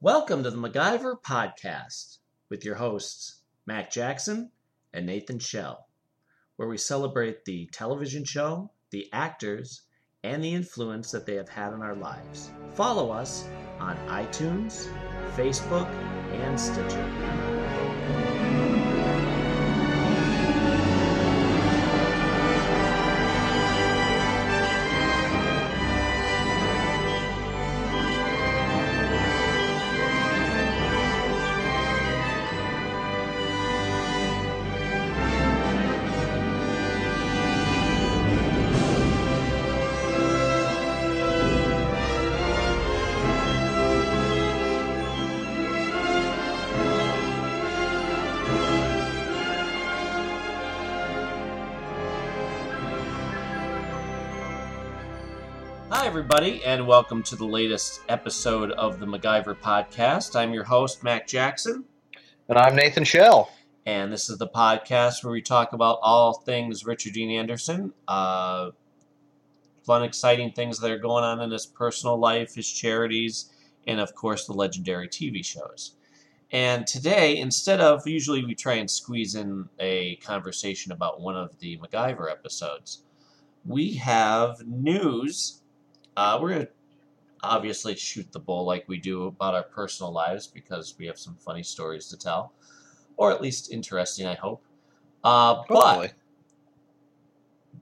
Welcome to the MacGyver Podcast with your hosts, Mac Jackson and Nathan Shell, where we celebrate the television show, the actors, and the influence that they have had on our lives. Follow us on iTunes, Facebook, and Stitcher. Everybody, and welcome to the latest episode of the MacGyver Podcast. I'm your host, Mac Jackson, And I'm Nathan Shell. and this is the podcast where we talk about all things Richard Dean Anderson, uh, fun, exciting things that are going on in his personal life, his charities, and of course, the legendary TV shows. And today, instead of usually we try and squeeze in a conversation about one of the MacGyver episodes, we have news. Uh, we're going to obviously shoot the bull like we do about our personal lives because we have some funny stories to tell, or at least interesting, I hope. Uh, but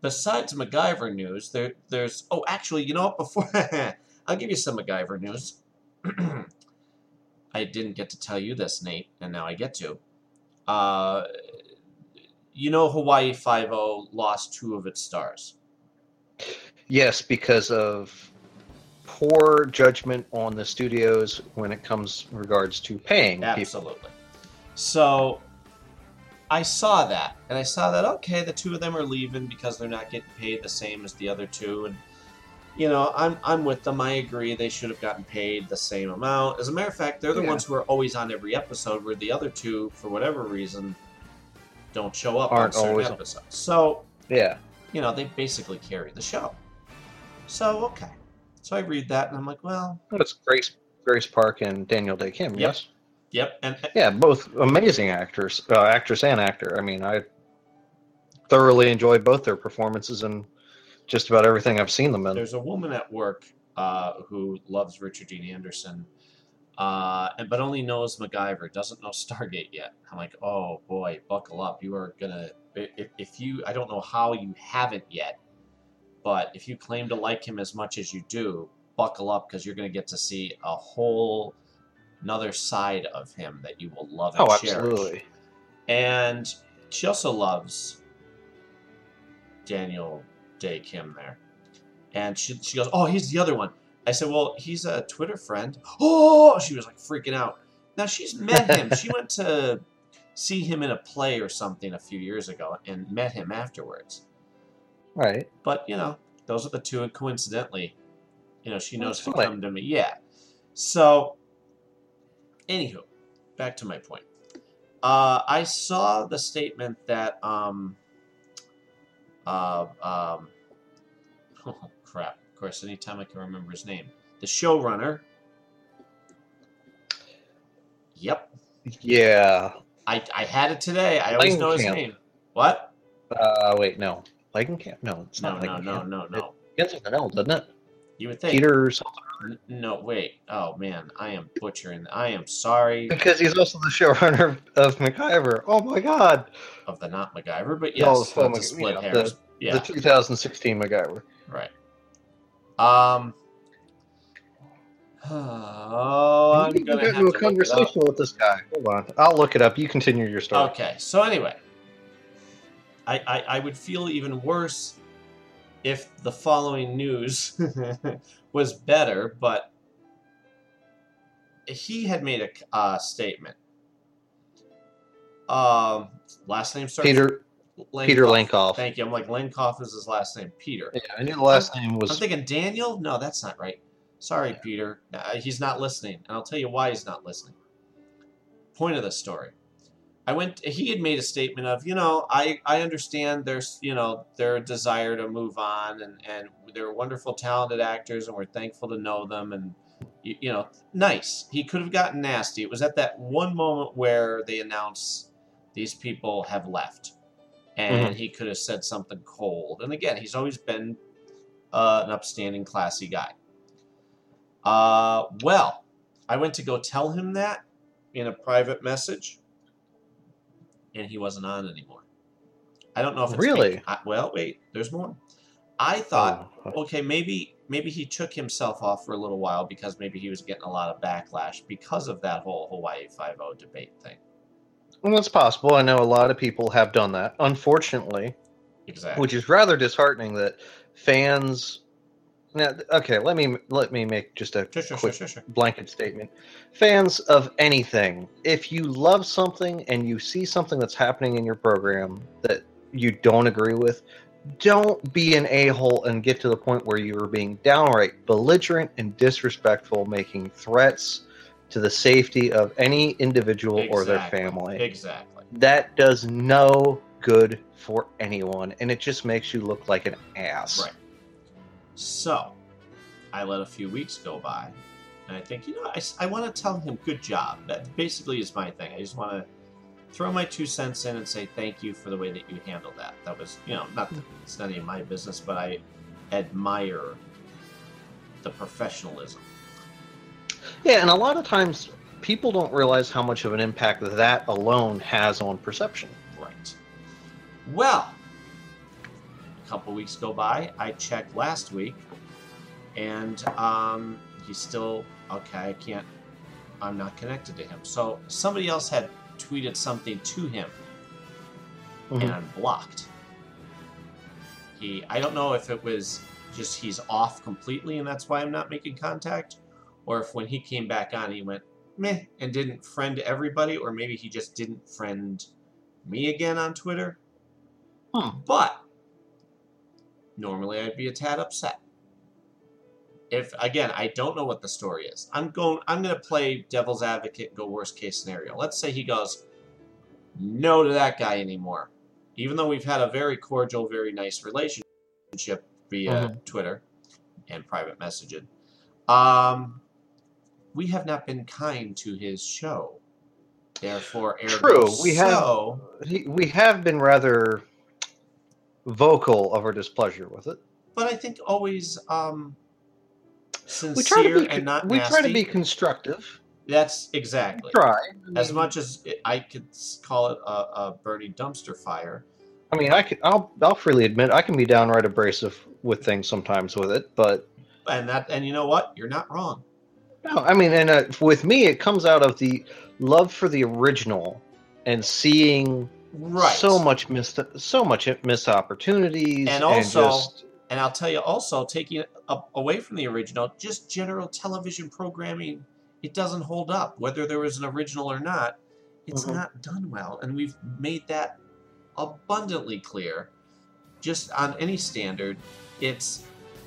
besides MacGyver news, there there's oh actually you know what before I'll give you some MacGyver news. I didn't get to tell you this, Nate, and now I get to. Uh, you know Hawaii Five O lost two of its stars. Yes, because of poor judgment on the studios when it comes regards to paying people. Absolutely. So I saw that, and I saw that okay, the two of them are leaving because they're not getting paid the same as the other two, and you know, I'm I'm with them. I agree they should have gotten paid the same amount. As a matter of fact, they're the Yeah. ones who are always on every episode, where the other two, for whatever reason, don't show up Aren't on certain always- episodes. So Yeah. you know, they basically carry the show. So okay, so I read that, and I'm like, well, That's Grace Grace Park and Daniel Dae Kim, Yep. yes? yep, and Yeah, both amazing actors, uh, actress and actor. I mean, I thoroughly enjoyed both their performances and just about everything I've seen them in. There's a woman at work uh, who loves Richard Dean Anderson, uh, and but only knows MacGyver, doesn't know Stargate yet. I'm like, oh boy, buckle up. You are gonna if, if you I don't know how you haven't yet, but if you claim to like him as much as you do, buckle up because you're gonna get to see a whole another side of him that you will love and Oh, cherish. absolutely. And she also loves Daniel Dae Kim there. And she, she goes, Oh, he's the other one. I said, Well, he's a Twitter friend. Oh, she was like freaking out. Now she's met him. she went to see him in a play or something a few years ago and met him afterwards. Right. But, you know, those are the two. And coincidentally, you know, she knows That's to funny. come to me. Yeah. So, anywho, back to my point. Uh, I saw the statement that, um, uh, um, oh crap. Of course, anytime I can remember his name, the showrunner. Yep, Yeah. I, I had it today. I always know his name. What? Uh, wait, no. Langenkamp? No, it's No, not no, Langenkamp. no, no, no. It begins with an L, doesn't it? You would think. Peter something. No, wait. Oh man, I am butchering. I am sorry Because he's also the showrunner of, of MacGyver. Oh my god. of the not MacGyver, but No, yes, the not Mac- to split you know, hairs. Yeah, The 2016 MacGyver. right. Um. Oh, I'm gonna have into to a look it up. conversation with this guy. Hold on. I'll look it up. You continue your story. Okay, so anyway, I, I I would feel even worse if the following news was better, but he had made a uh, statement. Um, last name starts Peter Lenkov. Peter Lenkov. Thank you. I'm like Lenkov is his last name. Peter. Yeah, I knew the last name was. I'm thinking Daniel. No, that's not right. Sorry, Peter. Uh, he's not listening, and I'll tell you why he's not listening. Point of the story. I went. He had made a statement of, you know, I I understand there's, you know, their desire to move on, and and they're wonderful, talented actors, and we're thankful to know them, and you, you know, nice. He could have gotten nasty. It was at that one moment where they announced these people have left, and Mhm. he could have said something cold. And again, he's always been uh, an upstanding, classy guy. Uh, well, I went to go tell him that in a private message, and he wasn't on anymore. I don't know if it's Really? I, well, wait, there's more. I thought Oh, okay, maybe maybe he took himself off for a little while because maybe he was getting a lot of backlash because of that whole Hawaii Five O debate thing. well, it's possible. I know a lot of people have done that. Unfortunately, Exactly. which is rather disheartening that fans. Now, okay, let me let me make just a sure, quick sure, sure. blanket statement. Fans of anything, if you love something and you see something that's happening in your program that you don't agree with, don't be an a hole and get to the point where you are being downright belligerent and disrespectful, making threats to the safety of any individual or their family. Exactly. That does no good for anyone, and it just makes you look like an ass. Right. So, I let a few weeks go by, and I think, you know, I, I want to tell him good job. That basically is my thing. I just want to throw my two cents in and say thank you for the way that you handled that. That was, you know, not mm-hmm. it's not any of my business, but I admire the professionalism. Yeah, and a lot of times people don't realize how much of an impact that alone has on perception. Right. Well, a couple weeks go by. I checked last week, and um, he's still okay. I can't. I'm not connected to him. So somebody else had tweeted something to him, Mhm. and I'm blocked. He. I don't know if it was just he's off completely, and that's why I'm not making contact, or if when he came back on, he went meh and didn't friend everybody, or maybe he just didn't friend me again on Twitter. Hmm. But normally I'd be a tad upset. If again, I don't know what the story is. I'm going I'm going to play devil's advocate and go worst case scenario. Let's say he goes no to that guy anymore. Even though we've had a very cordial, very nice relationship via Mhm. Twitter and private messaging. Um we have not been kind to his show. Therefore, ergo True, we have- so, He- We have been rather vocal of our displeasure with it. but I think always um, sincere We try to be and not we nasty. try to be constructive. That's exactly. Try. As I mean- much as it, I could call it a, a burning dumpster fire. I mean, I can, I'll I'll freely admit I can be downright abrasive with things sometimes with it, but And that, and you know what? You're not wrong. no, I mean, and uh, with me, it comes out of the love for the original and seeing Right. so much missed so much missed opportunities And also- just, And I'll tell you also, taking it away from the original, just general television programming, it doesn't hold up. Whether there was an original or not, it's Mhm. not done well. And we've made that abundantly clear. Just on any standard, it's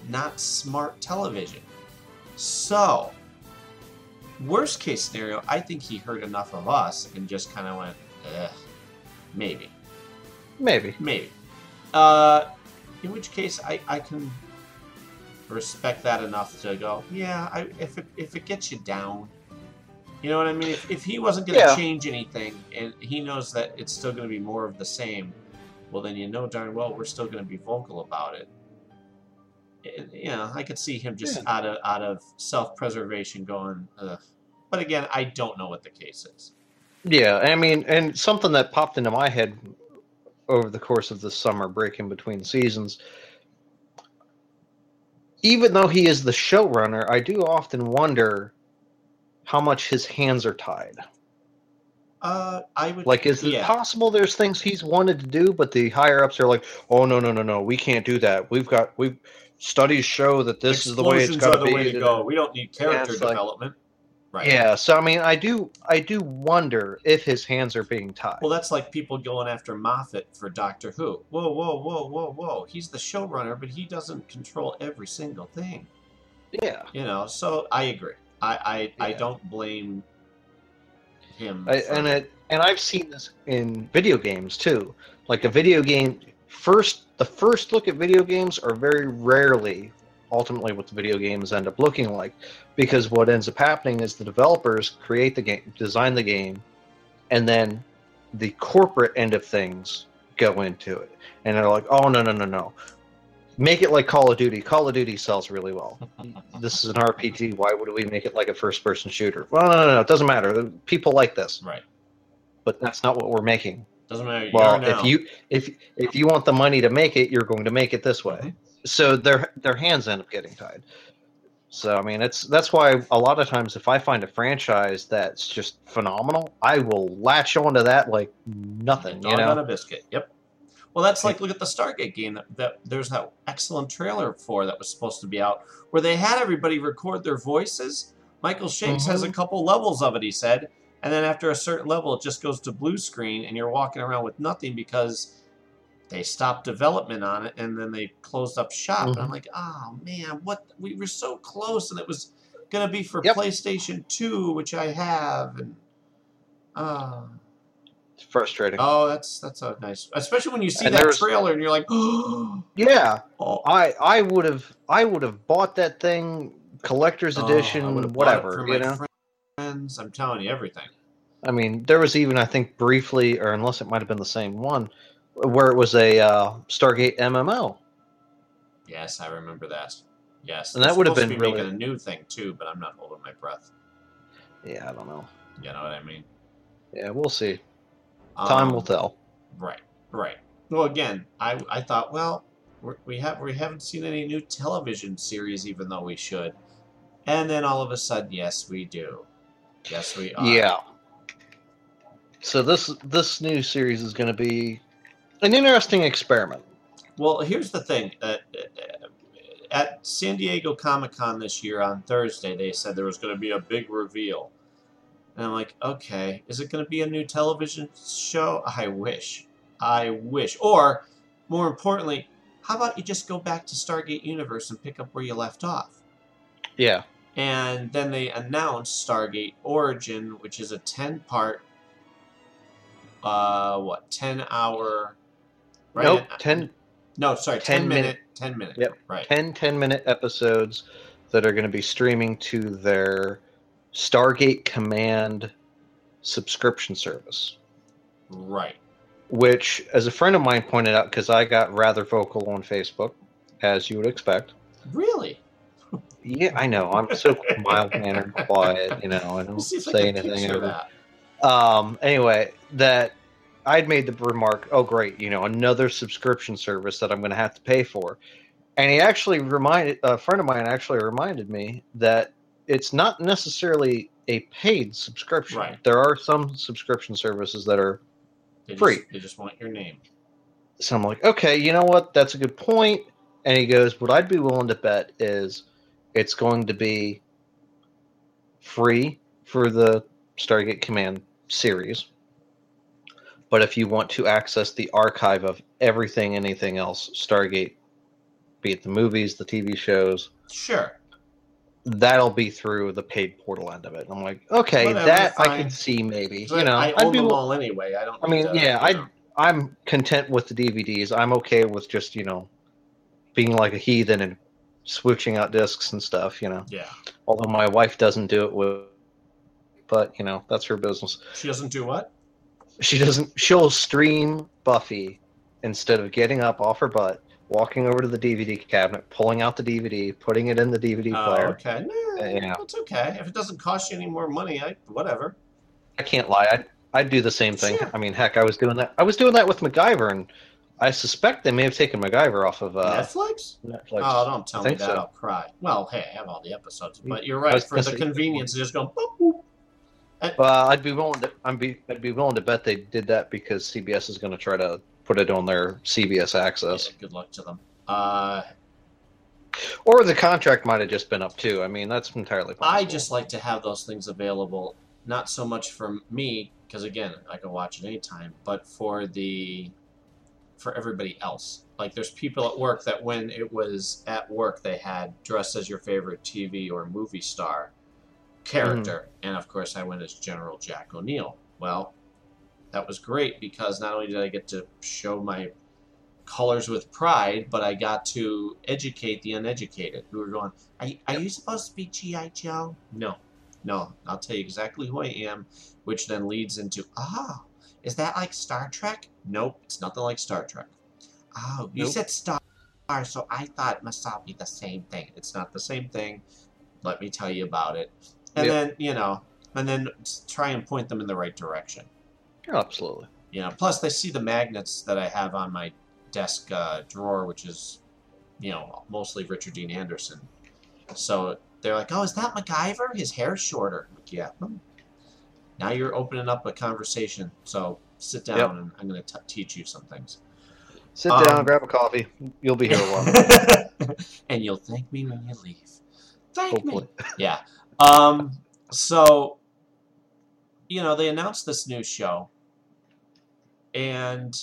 not smart television. So, worst case scenario, I think he heard enough of us and just kind of went, Ugh, maybe. maybe Maybe. Uh, in which case, I, I can respect that enough to go, yeah, I, if, it, if it gets you down, you know what I mean? If, if he wasn't going to Yeah. change anything and he knows that it's still going to be more of the same, well, then you know darn well we're still going to be vocal about it. You know, I could see him just Yeah. out of out of self preservation going, Ugh. but again, I don't know what the case is. Yeah, I mean, and something that popped into my head over the course of the summer break in between seasons. Even though he is the showrunner, I do often wonder how much his hands are tied. Uh, I would Like, is it possible there's things he's wanted to do, but the higher ups are like, "Oh no, no, no, no, we can't do that. We've got we studies show that this is the way it's Explosions got to be." way to go. We don't need character like- development. Right. Yeah, so I mean, I do, I do wonder if his hands are being tied. Well, that's like people going after Moffat for Doctor Who. Whoa, whoa, whoa, whoa, whoa. He's the showrunner, but he doesn't control every single thing. yeah, You know, so I agree. I I, I don't blame him. I, and it, and I've seen this in video games too. Like a video game, first the first look at video games are very rarely ultimately what the video games end up looking like. Because what ends up happening is the developers create the game, design the game, and then the corporate end of things go into it. And they're like, oh, no, no, no, no. Make it like Call of Duty. Call of Duty sells really well. this is an RPG. Why would we make it like a first person shooter? Well, no, no, no. It doesn't matter. People like this. Right. But that's not what we're making. Doesn't matter. Well, if you if if you want the money to make it, you're going to make it this way. Mm-hmm. So their their hands end up getting tied. So I mean, it's that's why a lot of times if I find a franchise that's just phenomenal, I will latch onto that like nothing. You Dog on know, a biscuit. Yep. Well, that's like look at the Stargate game that, that there's that excellent trailer for that was supposed to be out where they had everybody record their voices. Michael Shanks has a Mhm. couple levels of it, he said, and then after a certain level, it just goes to blue screen, and you're walking around with nothing because they stopped development on it, and then they closed up shop. And I'm Mhm. like, oh man, what? We were so close, and it was gonna be for Yep. PlayStation Two, which I have, and. Uh, it's frustrating. Oh, that's that's a nice, especially when you see And that trailer and you're like, oh, yeah, oh, I I would have I would have bought that thing collector's I edition, would've bought it whatever. You know, friends. I'm telling you everything. I mean, there was even I think briefly, or unless it might have been the same one, where it was a uh, Stargate MMO. Yes, I remember that. Yes, And that would have to been be really- making a new thing too, but I'm not holding my breath. Yeah, I don't know. You know what I mean? Yeah, we'll see. Time Um, will tell. Right, right. Well, again, I I thought, well, we're, we have we haven't seen any new television series, even though we should. And then all of a sudden, yes, we do. Yes, we are. Yeah. So this this new series is going to be an interesting experiment. Well, here's the thing. Uh, at San Diego Comic Con this year on Thursday, they said there was going to be a big reveal. And I'm like, okay, is it going to be a new television show? I wish. I wish. Or, more importantly, how about you just go back to Stargate Universe and pick up where you left off? Yeah. And then they announced Stargate Origin, which is a 10 part, uh, what, 10 hour. Right? Nope. 10, No, sorry, 10, 10 minute, minute- 10 minute. Yep. Right. 10 10 minute episodes that are going to be streaming to their Stargate Command subscription service. Right. Which, as a friend of mine pointed out, because I got rather vocal on Facebook, as you would expect. Really? Yeah, I know. I'm so mild mannered, quiet. You know, I don't Let's see if I say can anything. picture ever. that. Um, anyway, that I'd made the remark, oh great, you know, another subscription service that I'm going to have to pay for. And he actually reminded a friend of mine actually reminded me that it's not necessarily a paid subscription. Right. There are some subscription services that are They just, Free. They just want your name. so I'm like, okay, you know what? That's a good point. And he goes, what I'd be willing to bet is it's going to be free for the Stargate Command series. But if you want to access the archive of everything, anything else, Stargate, be it the movies, the TV shows, Sure. that'll be through the paid portal end of it. And I'm like, okay, Whatever, that I can see maybe. But You know, I own be, them all anyway. I don't. I mean, to, yeah, you I know. I'm content with the DVDs. I'm okay with just you know being like a heathen and switching out discs and stuff. You know, Yeah. although my wife doesn't do it with, but you know that's her business. She doesn't do what? She doesn't. She'll stream Buffy instead of getting up off her butt, walking over to the DVD cabinet, pulling out the DVD, putting it in the DVD Oh, player. okay. No, Yeah. That's okay. If it doesn't cost you any more money, I whatever. I can't lie. I'd, I'd do the same thing. I mean, heck, I was doing that. I was doing that with MacGyver, and I suspect they may have taken MacGyver off of uh, Netflix? Netflix. Oh, don't tell me that. so. I'll cry. Well, hey, I have all the episodes, but you're right. For the convenience, of just going. Boop, boop. Well, I'd be willing to. I'm be. I'd be willing to bet they did that because CBS is going to try to put it on their CBS Access, Yeah, good luck to them. Uh, or the contract might have just been up too. I mean, that's entirely possible. I just like to have those things available, not so much for me, because again, I can watch it anytime, but for the for everybody else. Like there's people at work that when it was at work they had dressed as your favorite TV or movie star character. And of course I went as General Jack O'Neill. Well, that was great because not only did I get to show my colors with pride, but I got to educate the uneducated who were going, Are, you- are you supposed to be G.I. Joe? No, no, I'll tell you exactly who I am, which then leads into, Ah, is that like Star Trek? Nope, it's nothing like Star Trek. Oh, you Nope. said Star, so I thought it must all be the same thing. It's not the same thing. Let me tell you about it. And then, you know, and then try and point them in the right direction. Absolutely. You know, plus they see the magnets that I have on my desk uh, drawer, which is, you know, mostly Richard Dean Anderson. So they're like, "Oh, is that MacGyver? His hair's shorter." I'm like, yeah. Hmm. Now you're opening up a conversation. So sit down, Yep. and I'm going to teach you some things. Sit Um, down, grab a coffee. You'll be here a while. and you'll thank me when you leave. Thank Hopefully. me. Yeah. Um. So, you know, they announced this new show, and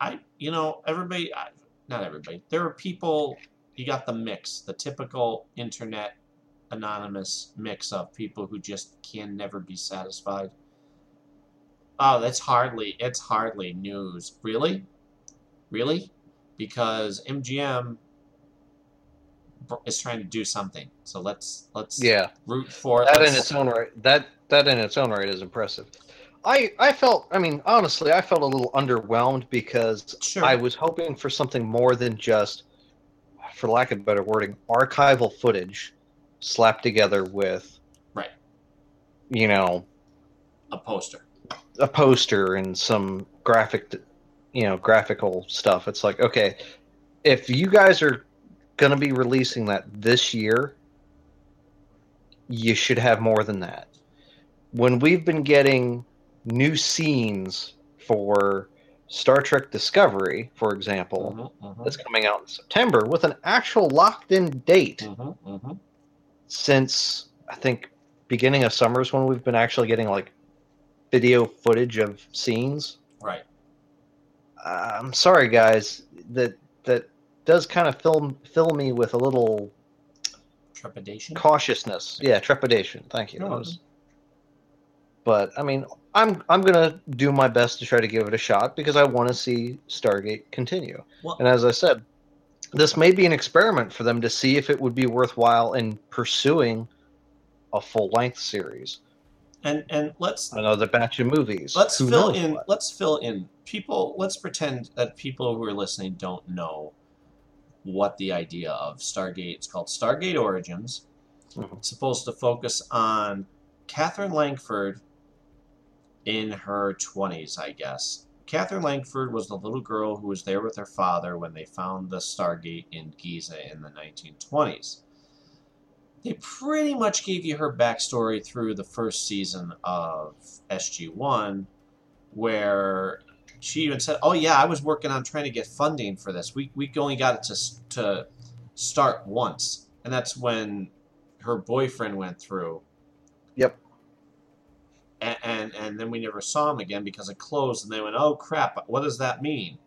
I, you know, everybody, not everybody. There are people. You got the mix, the typical internet anonymous mix of people who just can never be satisfied. Oh, that's hardly. It's hardly news. Really, really, because MGM is trying to do something. So let's let's Yeah. root for that in its own right that that in its own right is impressive i i felt i mean honestly i felt a little underwhelmed because Sure. i was hoping for something more than just for lack of better wording archival footage slapped together with Right. you know a poster. a poster and some graphic you know graphical stuff it's like okay if you guys are going to be releasing that this year you should have more than that when we've been getting new scenes for Star Trek Discovery for example Mhm, mhm, that's coming out in September with an actual locked in date mhm, mhm. since I think beginning of summer is when we've been actually getting like video footage of scenes Right. Uh, I'm sorry, guys. That that does kind of fill fill me with a little Trepidation. cautiousness. Yeah, trepidation. Thank you. No, mm-hmm. was- But I mean, I'm I'm gonna do my best to try to give it a shot because I want to see Stargate continue. Well- and as I said, this may be an experiment for them to see if it would be worthwhile in pursuing a full length series, And and let's another batch of movies. let's Who fill in. what? Let's fill in people. Let's pretend that people who are listening don't know what the idea of Stargate. It's called Stargate Origins. Mhm. It's supposed to focus on Catherine Langford in her twenties, I guess. Catherine Langford was the little girl who was there with her father when they found the Stargate in Giza in the 1920s. They pretty much gave you her backstory through the first season of SG1, where she even said, "Oh yeah, I was working on trying to get funding for this. We we only got it to to start once, and that's when her boyfriend went through." Yep. And, and and then we never saw him again because it closed, and they went, "Oh crap! What does that mean?"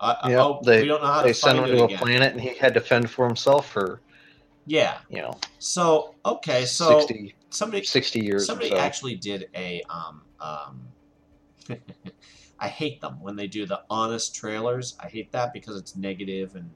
Uh, Yep, oh, they- we don't know how They to sent him to a again. planet, and he had to fend for himself for Yeah. you know So okay, so 60, somebody 60 years. Somebody so. actually did a um um. I hate them when they do the honest trailers. I hate that because it's negative and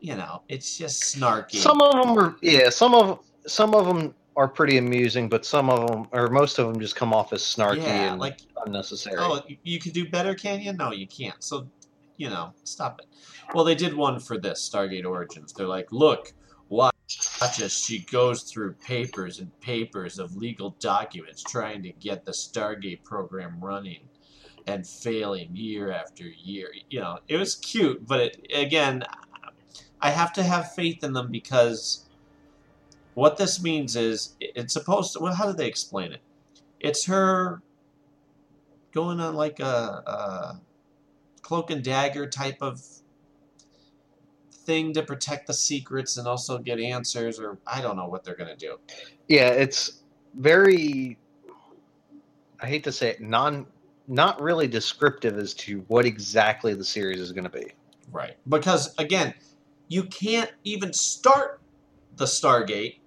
you know it's just snarky. Some of them are yeah. Some of some of them are pretty amusing, but some of them or most of them just come off as snarky yeah, and like unnecessary. oh, you- you could do better, can you? No, you can't. So you know, stop it. Well, they did one for this Stargate Origins. They're like, look, watch, watch as she goes through papers and papers of legal documents trying to get the Stargate program running and failing year after year. You know, it was cute, but it, again, I have to have faith in them because what this means is it's supposed to. Well, how do they explain it? It's her going on like a, a cloak and dagger type of thing to protect the secrets and also get answers, or I don't know what they're gonna do. yeah, it's very. I hate to say it, non not really descriptive as to what exactly the series is going to be. Right. Because again, you can't even start the Stargate.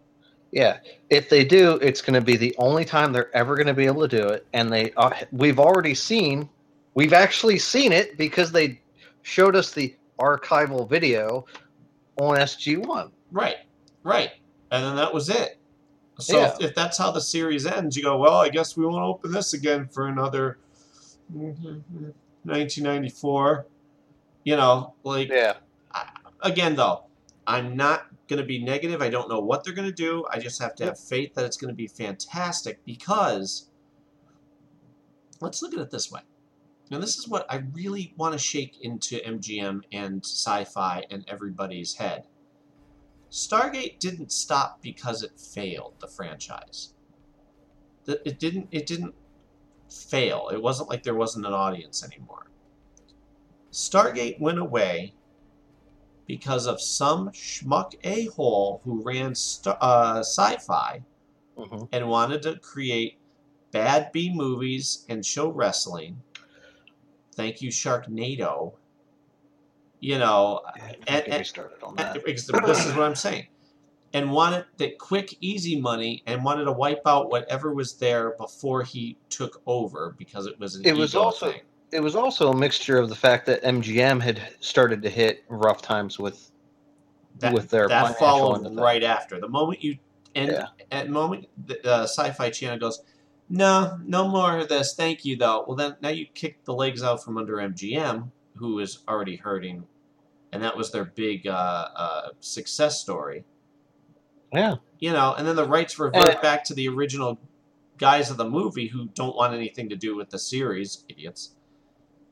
Yeah, if they do, it's going to be the only time they're ever going to be able to do it, and they uh, we've already seen We've actually seen it because they showed us the archival video on SG1. Right, right. And then that was it. So Yeah. if, if that's how the series ends, you go, well, I guess we won't open this again for another Mm-hmm. 1994. You know, like Yeah. again though, I'm not going to be negative. I don't know what they're going to do. I just have to have faith that it's going to be fantastic because let's look at it this way. Now this is what I really want to shake into MGM and sci-fi and everybody's head. Stargate didn't stop because it failed the franchise. It didn't it didn't fail. It wasn't like there wasn't an audience anymore. Stargate went away because of some schmuck a hole who ran st- uh, sci fi Mhm. and wanted to create bad B movies and show wrestling. Thank you, Sharknado. You know, and- me started on that. this is what I'm saying. And wanted that quick, easy money and wanted to wipe out whatever was there before he took over because it was an It was also- thing. It was also a mixture of the fact that MGM had started to hit rough times with That, with their that followed right after. The moment you and Yeah. at the moment the uh, sci-fi channel goes no no more of this. Thank you though. Well then now you kick the legs out from under mgm who is already hurting and that was their big uh, uh, success story Yeah. you know and then the rights revert Eh. back to the original guys of the movie who don't want anything to do with the series idiots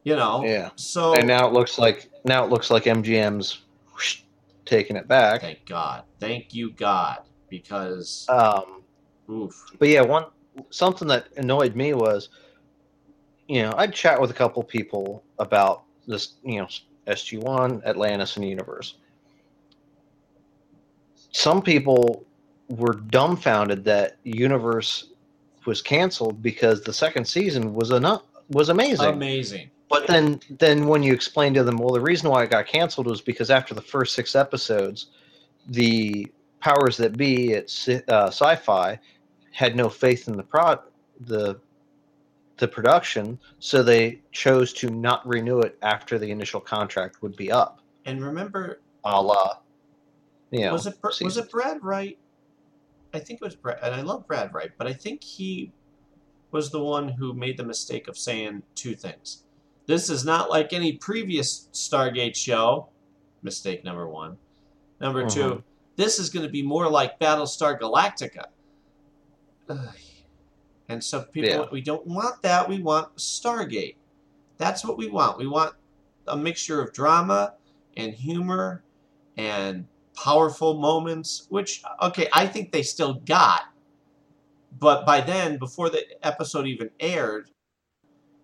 you know Yeah. so And now it looks like now it looks like MGM's whoosh, taking it back. thank god thank you god because Um, oof but yeah, one something that annoyed me was, you know, I'd chat with a couple people about this, you know, SG One, Atlantis, and Universe. Some people were dumbfounded that Universe was canceled because the second season was enough was amazing. amazing But then, then when you explain to them, well, the reason why it got canceled was because after the first six episodes, the powers that be at uh, Sci-Fi had no faith in the pro the the production, so they chose to not renew it after the initial contract would be up. And remember, A la, you know, was it Br- was it Brad Wright? I think it was Brad, and I love Brad Wright, but I think he was the one who made the mistake of saying two things. This is not like any previous Stargate show. Mistake number one. Number two, Mhm. this is going to be more like Battlestar Galactica. Ugh. And so people, Yeah. we don't want that. We want Stargate. That's what we want. We want a mixture of drama and humor and powerful moments, which, okay, I think they still got. But by then, before the episode even aired,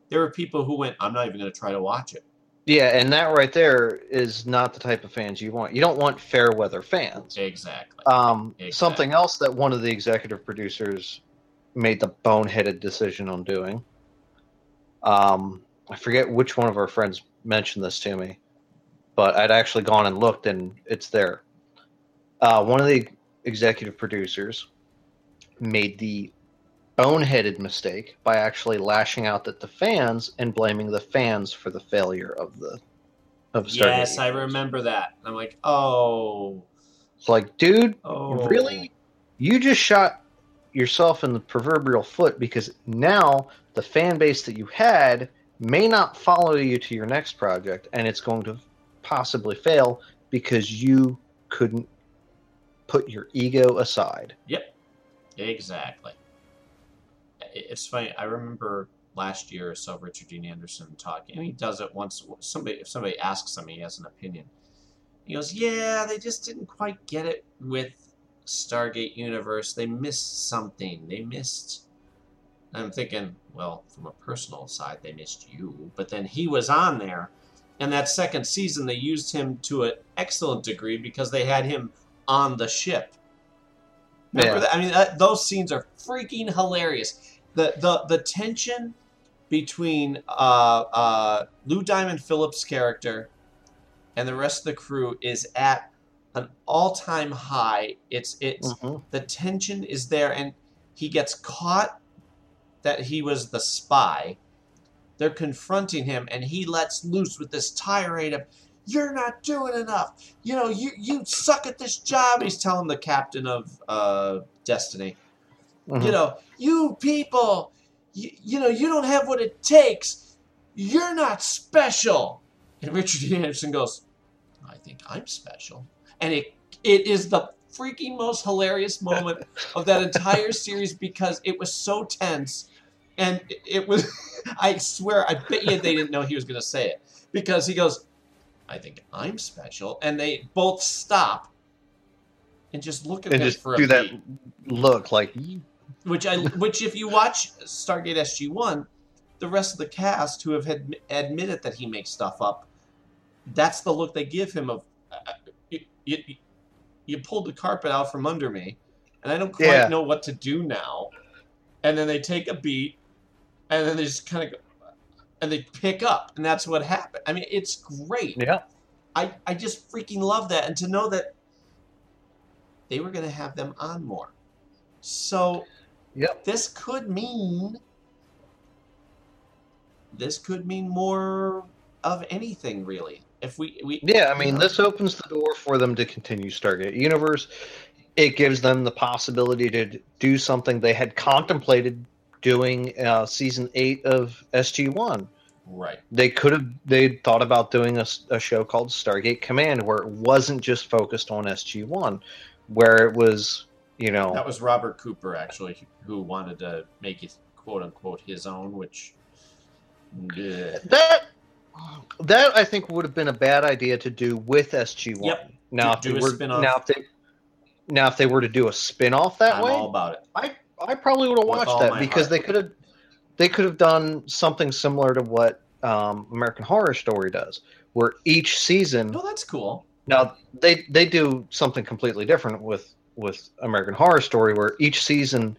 there were people who went, I'm not even going to try to watch it. Yeah, and that right there is not the type of fans you want. You don't want fair weather fans. Exactly. Um, Exactly. Something else that one of the executive producers made the boneheaded decision on doing. Um, I forget which one of our friends mentioned this to me, but I'd actually gone and looked, and it's there. Uh, one of the executive producers made the boneheaded mistake by actually lashing out at the fans and blaming the fans for the failure of the of Stargate yes, I remember that. I'm like, oh, It's like, dude, oh, Really? You just shot yourself in the proverbial foot because now the fan base that you had may not follow you to your next project and it's going to possibly fail because you couldn't put your ego aside. Yep, exactly. It's funny. I remember last year or so Richard Dean Anderson talking. And he mm. does it once. Somebody, if somebody asks him, he has an opinion. He goes, "Yeah, they just didn't quite get it with Stargate Universe. They missed something. They missed." And I'm thinking, well, from a personal side, they missed you. But then he was on there, and that second season they used him to an excellent degree because they had him on the ship. Remember Yeah. that? I mean, that, those scenes are freaking hilarious. The the the tension between uh, uh, Lou Diamond Phillips' character and the rest of the crew is at an all time high. It's it's Mhm. the tension is there, and he gets caught that he was the spy, they're confronting him, and he lets loose with this tirade of, "You're not doing enough. You know, you you suck at this job." He's telling the captain of uh, Destiny, Mhm. you know, you people, you, you know, you don't have what it takes. You're not special. And Richard D. Anderson goes, I think I'm special. And it it is the freaking most hilarious moment of that entire series because it was so tense. And it- it was, I swear, I bet you they didn't know he was going to say it. Because he goes, I think I'm special. And they both stop and just look at and him for a do that beat. look like Which I, which if you watch Stargate SG One, the rest of the cast who have had admitted that he makes stuff up, that's the look they give him of, uh, you, you, you pulled the carpet out from under me, and I don't quite Yeah. know what to do now. And then they take a beat, and then they just kind of go, and they pick up, and that's what happened. I mean, it's great. yeah I, I just freaking love that. And to know that they were going to have them on more. So, Yep. this could mean. This could mean more of anything, really. If we. we Yeah, I mean, Yeah. this opens the door for them to continue Stargate Universe. It gives them the possibility to do something they had contemplated doing uh, season eight of SG One. Right. They could have they thought about doing a show called Stargate Command where it wasn't just focused on SG One, where it was you know That was Robert Cooper, actually, who wanted to make it, quote unquote, his own, which. yeah. that that I think would have been a bad idea to do with SG One. Yep. Now Do- if do they a were now if they now if they were to do a spin off that I'm way, all about it. I I probably would have watched that because heart. they could have they could have done something similar to what um, American Horror Story does, where each season Oh, that's cool. now they they do something completely different with with American Horror Story, where each season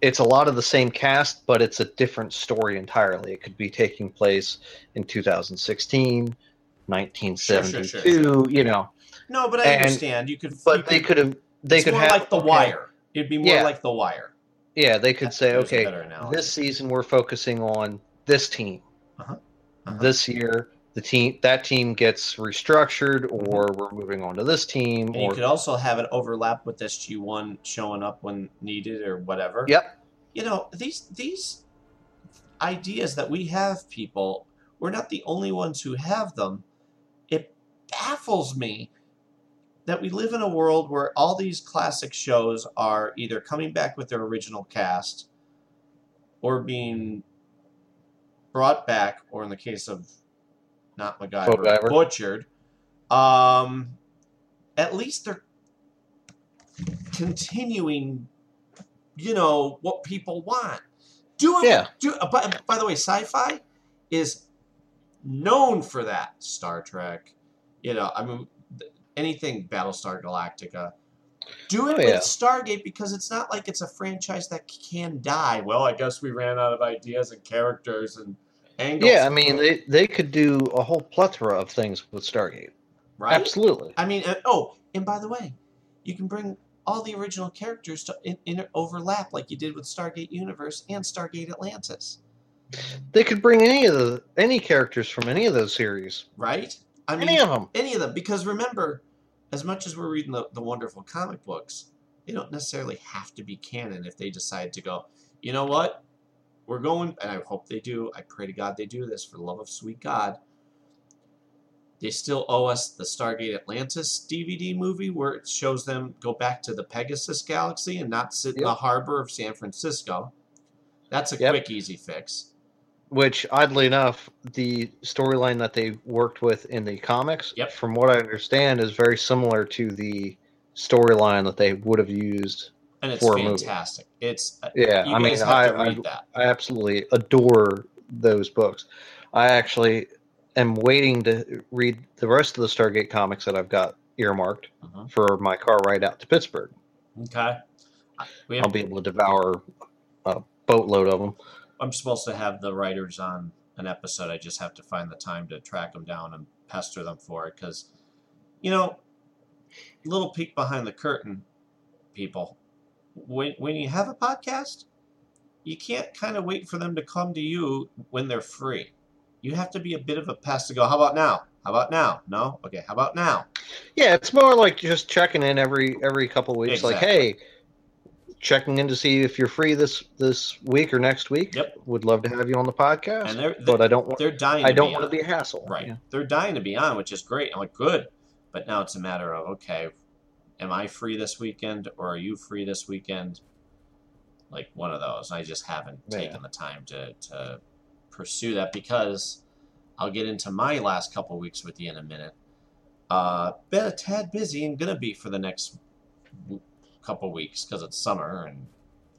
it's a lot of the same cast, but it's a different story entirely. It could be taking place in 2016, 1972, you know. No, but I And- understand. You could. you But they could have they could more have like The okay, Wire. It'd be more Yeah. like The Wire. Yeah, they could say, okay, this season we're focusing on this team. Uh-huh. Uh-huh. This year, the team that team gets restructured, or we're moving on to this team. Mm-hmm. And Or you could also have it overlap with SG One showing up when needed or whatever. yep, You know these these ideas that we have, people. We're not the only ones who have them. It baffles me that we live in a world where all these classic shows are either coming back with their original cast or being brought back, or in the case of not MacGyver, MacGyver. butchered. Um, at least they're continuing, you know, what people want. Do it. Yeah. Do. Uh, by, by the way, sci-fi is known for that. Star Trek, you know, I mean, anything Battlestar Galactica. Do it Oh, with. Stargate because it's not like it's a franchise that can die. Well, I guess we ran out of ideas and characters and angles. yeah. I mean, they they could do a whole plethora of things with Stargate. right? Absolutely. I mean, uh, oh, and by the way, you can bring all the original characters to in, in overlap like you did with Stargate Universe and Stargate Atlantis, They could bring any of the any characters from any of those series, right? I mean, any of them. any of them because remember as much as we're reading the, the wonderful comic books they don't necessarily have to be canon if they decide to go you know what? We're going and i hope they do. I pray to god they do this for the love of sweet god. They still owe us the stargate atlantis dvd movie where it shows them go back to the pegasus galaxy and not sit in the harbor of san francisco. That's a Yep. quick easy fix Which, oddly enough, the storyline that they worked with in the comics, Yep. from what I understand, is very similar to the storyline that they would have used. and it's For a movie. fantastic it's uh, Yeah, you I mean, I, I that I absolutely adore those books. I actually am waiting to read the rest of the Stargate comics that I've got earmarked Mhm. for my car ride out to Pittsburgh. okay we have I'll be able to devour a boatload of them. I'm supposed to have the writers on an episode. I just have to find the time to track them down and pester them for it because, you know, little peek behind the curtain, people. When when you have a podcast, you can't kind of wait for them to come to you when they're free. You have to be a bit of a pest to go. How about now? How about now? No. Okay. How about now? Yeah, it's more like just checking in every every couple of weeks. Like, hey, checking in to see if you're free this this week or next week. Yep. Would love to have you on the podcast, And they're but I don't want they're dying. I to don't be want to be a hassle. Right. Yeah. They're dying to be on, which is great. I'm like, good. But now it's a matter of, okay, am I free this weekend or are you free this weekend? Like one of those. I just haven't Yeah. taken the time to, to pursue that because I'll get into my last couple weeks with you in a minute. Uh, been a tad busy and gonna be for the next couple weeks because it's summer and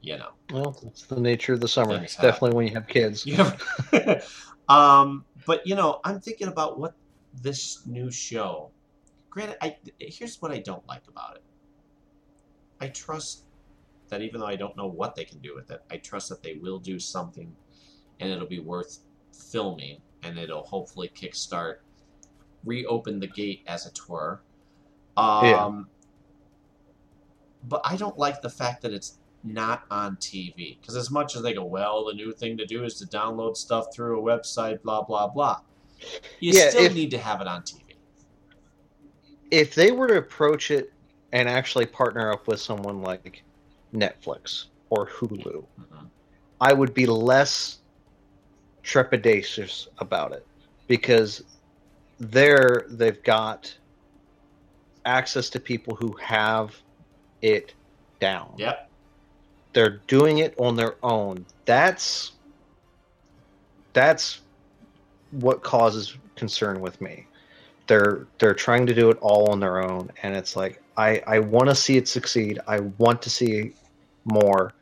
you know. Well, it's the nature of the summer. Things happen. Definitely when you have kids. Yeah. um, but you know, I'm thinking about what this new show. Granted, I here's what I don't like about it. I trust that even though I don't know what they can do with it, I trust that they will do something, and it'll be worth filming, and it'll hopefully kickstart, reopen the gate as it were. Um, Yeah. But I don't like the fact that it's not on TV. Because as much as they go, well, the new thing to do is to download stuff through a website, blah, blah, blah. You Yeah, still if- need to have it on TV. If they were to approach it and actually partner up with someone like Netflix or Hulu, Mhm. I would be less trepidatious about it because they're they've got access to people who have it down. Yep. They're doing it on their own. That's that's what causes concern with me. They're they're trying to do it all on their own and it's like I I want to see it succeed. I want to see more,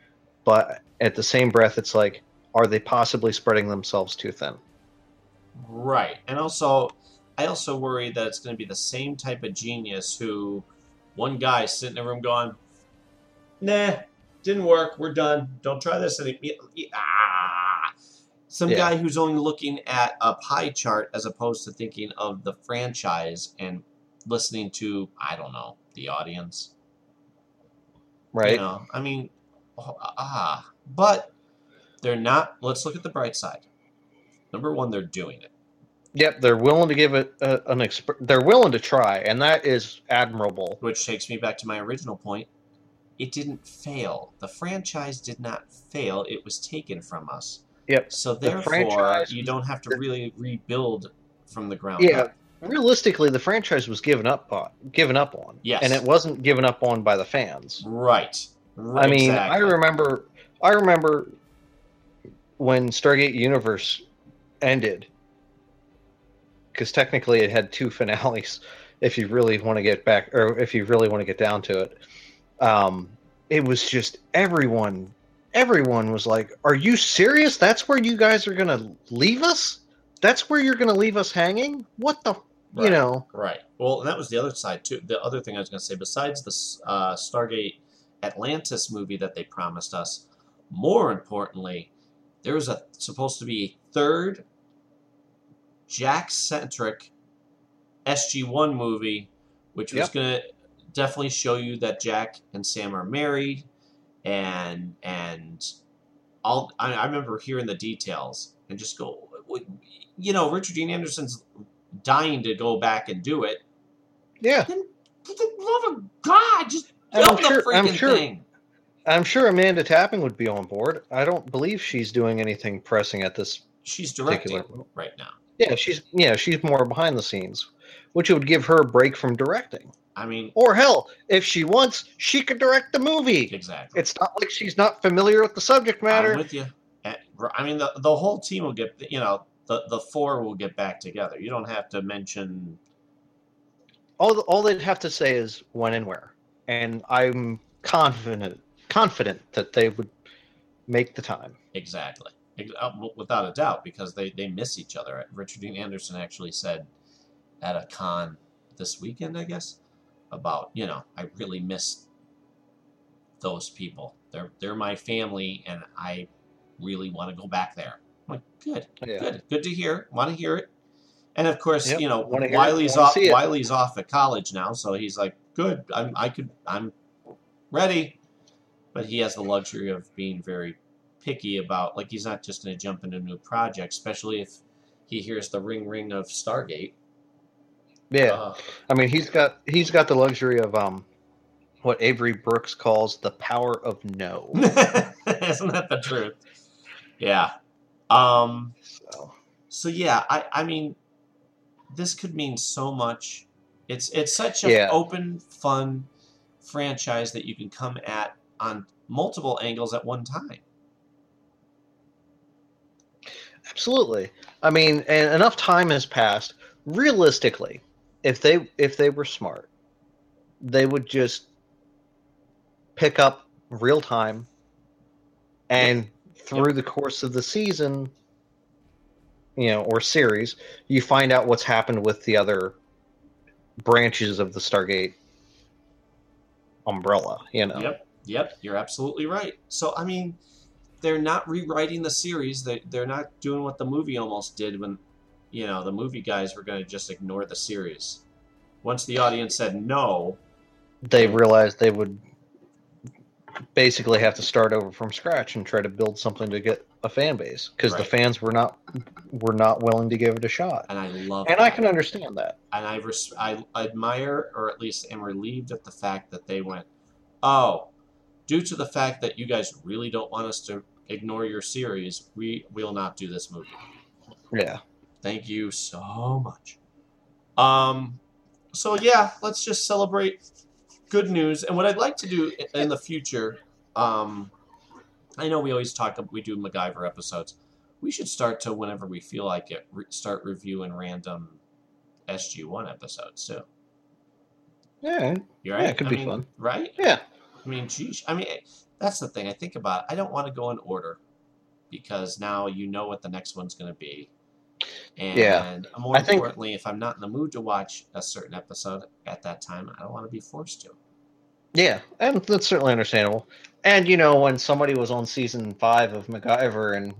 but at the same breath it's like are they possibly spreading themselves too thin? Right. And also, I also worry that it's going to be the same type of genius who one guy sitting in a room going, nah, didn't work. We're done. Don't try this anymore. Ah. Some Yeah. guy who's only looking at a pie chart as opposed to thinking of the franchise and listening to, I don't know, the audience. Right? You know, I mean, oh, ah, but they're not. Let's look at the bright side. Number one, they're doing it. Yep, they're willing to give it a, an exp- they're willing to try and that is admirable. Which takes me back to my original point. It didn't fail. The franchise did not fail. It was taken from us. Yep. So therefore, franchise you don't have to really rebuild from the ground Yeah. up. Realistically, the franchise was given up on, given up on. Yes. And it wasn't given up on by the fans. Right. right. I mean, exactly. I remember, I remember when Stargate Universe ended, because technically it had two finales. If you really want to get back, or if you really want to get down to it, um, it was just everyone. Everyone was like, "Are you serious? That's where you guys are gonna leave us? That's where you're gonna leave us hanging? What the? You know? Right. Well, and that was the other side too. The other thing I was going to say, besides the uh, Stargate Atlantis movie that they promised us, more importantly, there was a supposed to be a third Jack centric SG One movie, which was Yep. going to definitely show you that Jack and Sam are married, and and all. I, I remember hearing the details and just go, you know, Richard Dean Anderson's dying to go back and do it. Yeah, For the love of God, just I'm the sure- freaking I'm sure- thing. I'm sure Amanda Tapping would be on board. I don't believe she's doing anything pressing at this She's directing particular. right now. Yeah, she's yeah, she's more behind the scenes, which would give her a break from directing. I mean, Or hell, if she wants, she could direct the movie. exactly. It's not like she's not familiar with the subject matter. I'm with you. Eh, I mean, the the whole team will get. You know, the the four will get back together. You don't have to mention. all all they'd have to say is when and where, and I'm confident confident that they would make the time. Exactly. Uh, Without a doubt, because they, they miss each other. Richard Dean Anderson actually said at a con this weekend, I guess, about, you know, I really miss those people. They're they're my family and I really want to go back there. I'm like, good, Yeah. good. Good to hear. Want to hear it. And of course, Yep, you know, Wylie's off. Wylie's off at college now, so he's like, good. I'm I could I'm ready. But he has the luxury of being very picky about like he's not just going to jump into a new project, especially if he hears the ring ring of Stargate. Yeah, Uh, I mean he's got he's got the luxury of um what Avery Brooks calls the power of no. isn't that the truth? Yeah. Um. so, So yeah, I I mean, this could mean so much. It's it's such an Yeah. open, fun franchise that you can come at on multiple angles at one time. Absolutely. I mean, and enough time has passed. Realistically, if they if they were smart, they would just pick up real time and through the course of the season you know or series you find out what's happened with the other branches of the stargate umbrella you know Yep, yep, you're absolutely right. So I mean, they're not rewriting the series. They they're not doing what the movie almost did when, you know, the movie guys were going to just ignore the series. Once the audience said no, they realized they would basically have to start over from scratch and try to build something to get a fan base because the fans were not were not willing to give it a shot and I love and i can understand that and I, res- I admire or at least am relieved at the fact that they went, oh, due to the fact that you guys really don't want us to ignore your series, we will not do this movie. yeah Thank you so much. Um, so yeah, let's just celebrate good news. And what I'd like to do in the future, um, I know we always talk, we do MacGyver episodes. We should start to whenever we feel like it, re- start reviewing random SG One episodes too. yeah You Yeah, right? it could I be mean, fun. right? yeah I mean, geez, I mean, that's the thing I think about. I don't want to go in order because now you know what the next one's going to be. And Yeah. more I think- importantly, if I'm not in the mood to watch a certain episode at that time, I don't want to be forced to. Yeah, and that's certainly understandable. And you know, when somebody was on season five of MacGyver, and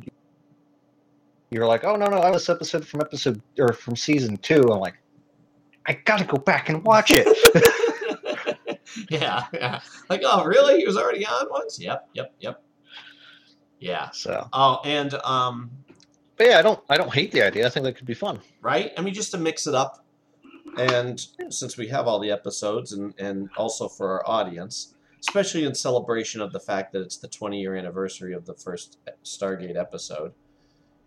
you're like, "Oh no, no, I was episode from episode or from season two. I'm like, I gotta go back and watch it. yeah, yeah. Like, oh, really? He was already on once? Yep, yep, yep. Yeah. so, Oh, and um, but yeah, I don't, I don't hate the idea. I think that could be fun. right? I mean, just to mix it up. And since we have all the episodes, and, and also for our audience, especially in celebration of the fact that it's the 20 year anniversary of the first Stargate episode.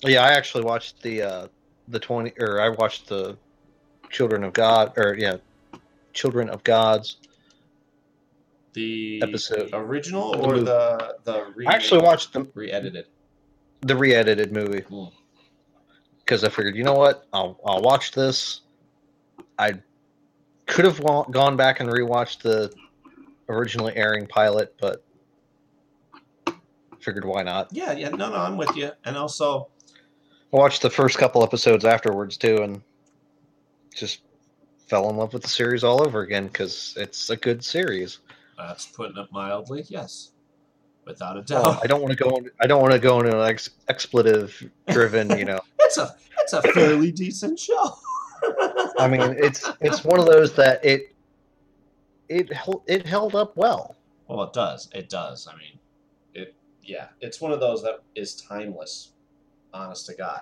Yeah, I actually watched the uh the twenty, or I watched the Children of God, or yeah, Children of Gods. The Episode. original The or movie. the the re- I actually watched the re-edited. the re-edited movie Mm. because I figured, you know what, I'll I'll watch this. I could have wa- gone back and rewatched the originally airing pilot, but figured why not. Yeah, yeah, no, no, I'm with you. And also, I watched the first couple episodes afterwards too, and just fell in love with the series all over again because it's a good series. That's putting it mildly. Yes, without a Well, doubt. I don't want to go. In, I don't want to go into an ex- expletive-driven. You know, It's a it's a fairly decent show. I mean, it's it's one of those that it it it held up well. Well, it does. It does. I mean, it. Yeah, it's one of those that is timeless. Honest to God,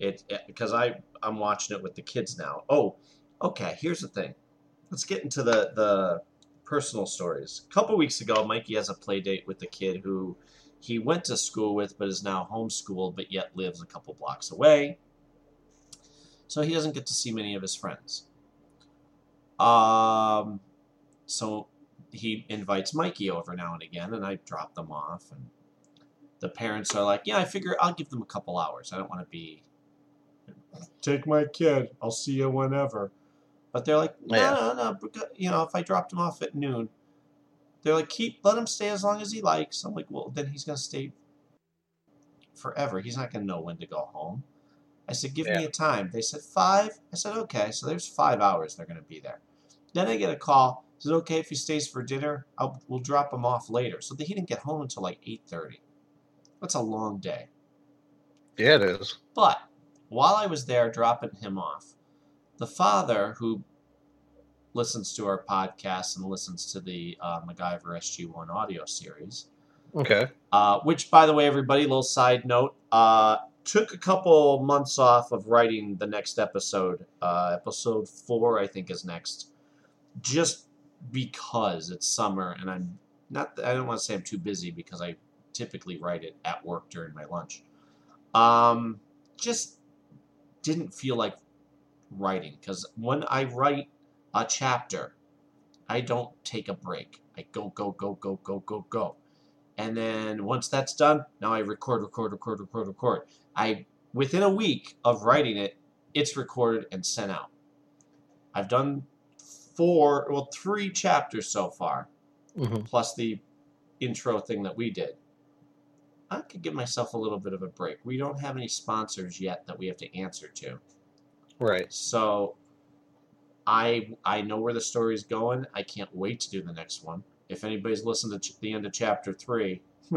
it because I I'm watching it with the kids now. Oh, okay. Here's the thing. Let's get into the the personal stories. A couple weeks ago, Mikey has a play date with the kid who he went to school with, but is now homeschooled, but yet lives a couple blocks away. So he doesn't get to see many of his friends. Um, so he invites Mikey over now and again, and I drop them off. And the parents are like, "Yeah, I figure I'll give them a couple hours. I don't want to be take my kid. I'll see you whenever." But they're like, "No, Yeah. no, no. because, You know, if I dropped him off at noon, they're like, keep let him stay as long as he likes." I'm like, "Well, then he's gonna stay forever. He's not gonna know when to go home." I said, "Give me a time." They said five. I said, "Okay." So there's five hours they're gonna be there. Then I get a call. Is it okay if he stays for dinner? I'll, we'll drop him off later. So that he didn't get home until like 8.30. That's a long day. Yeah, it is. But while I was there dropping him off, the father who listens to our podcast and listens to the uh, MacGyver SG1 audio series Okay. Uh, which, by the way, everybody, little side note, uh, took a couple months off of writing the next episode. Uh, episode four, I think, is next. Just because it's summer and I'm not, I don't want to say I'm too busy because I typically write it at work during my lunch. Um, just didn't feel like writing because when I write a chapter, I don't take a break. I go, go, go, go, go, go, go. And then once that's done, now I record, record, record, record, record. I within a week of writing it, it's recorded and sent out. I've done four, well, three chapters so far, hmm plus the intro thing that we did. I could give myself a little bit of a break. We don't have any sponsors yet that we have to answer to. Right. So I I know where the story's going. I can't wait to do the next one. If anybody's listened to ch- the end of chapter three,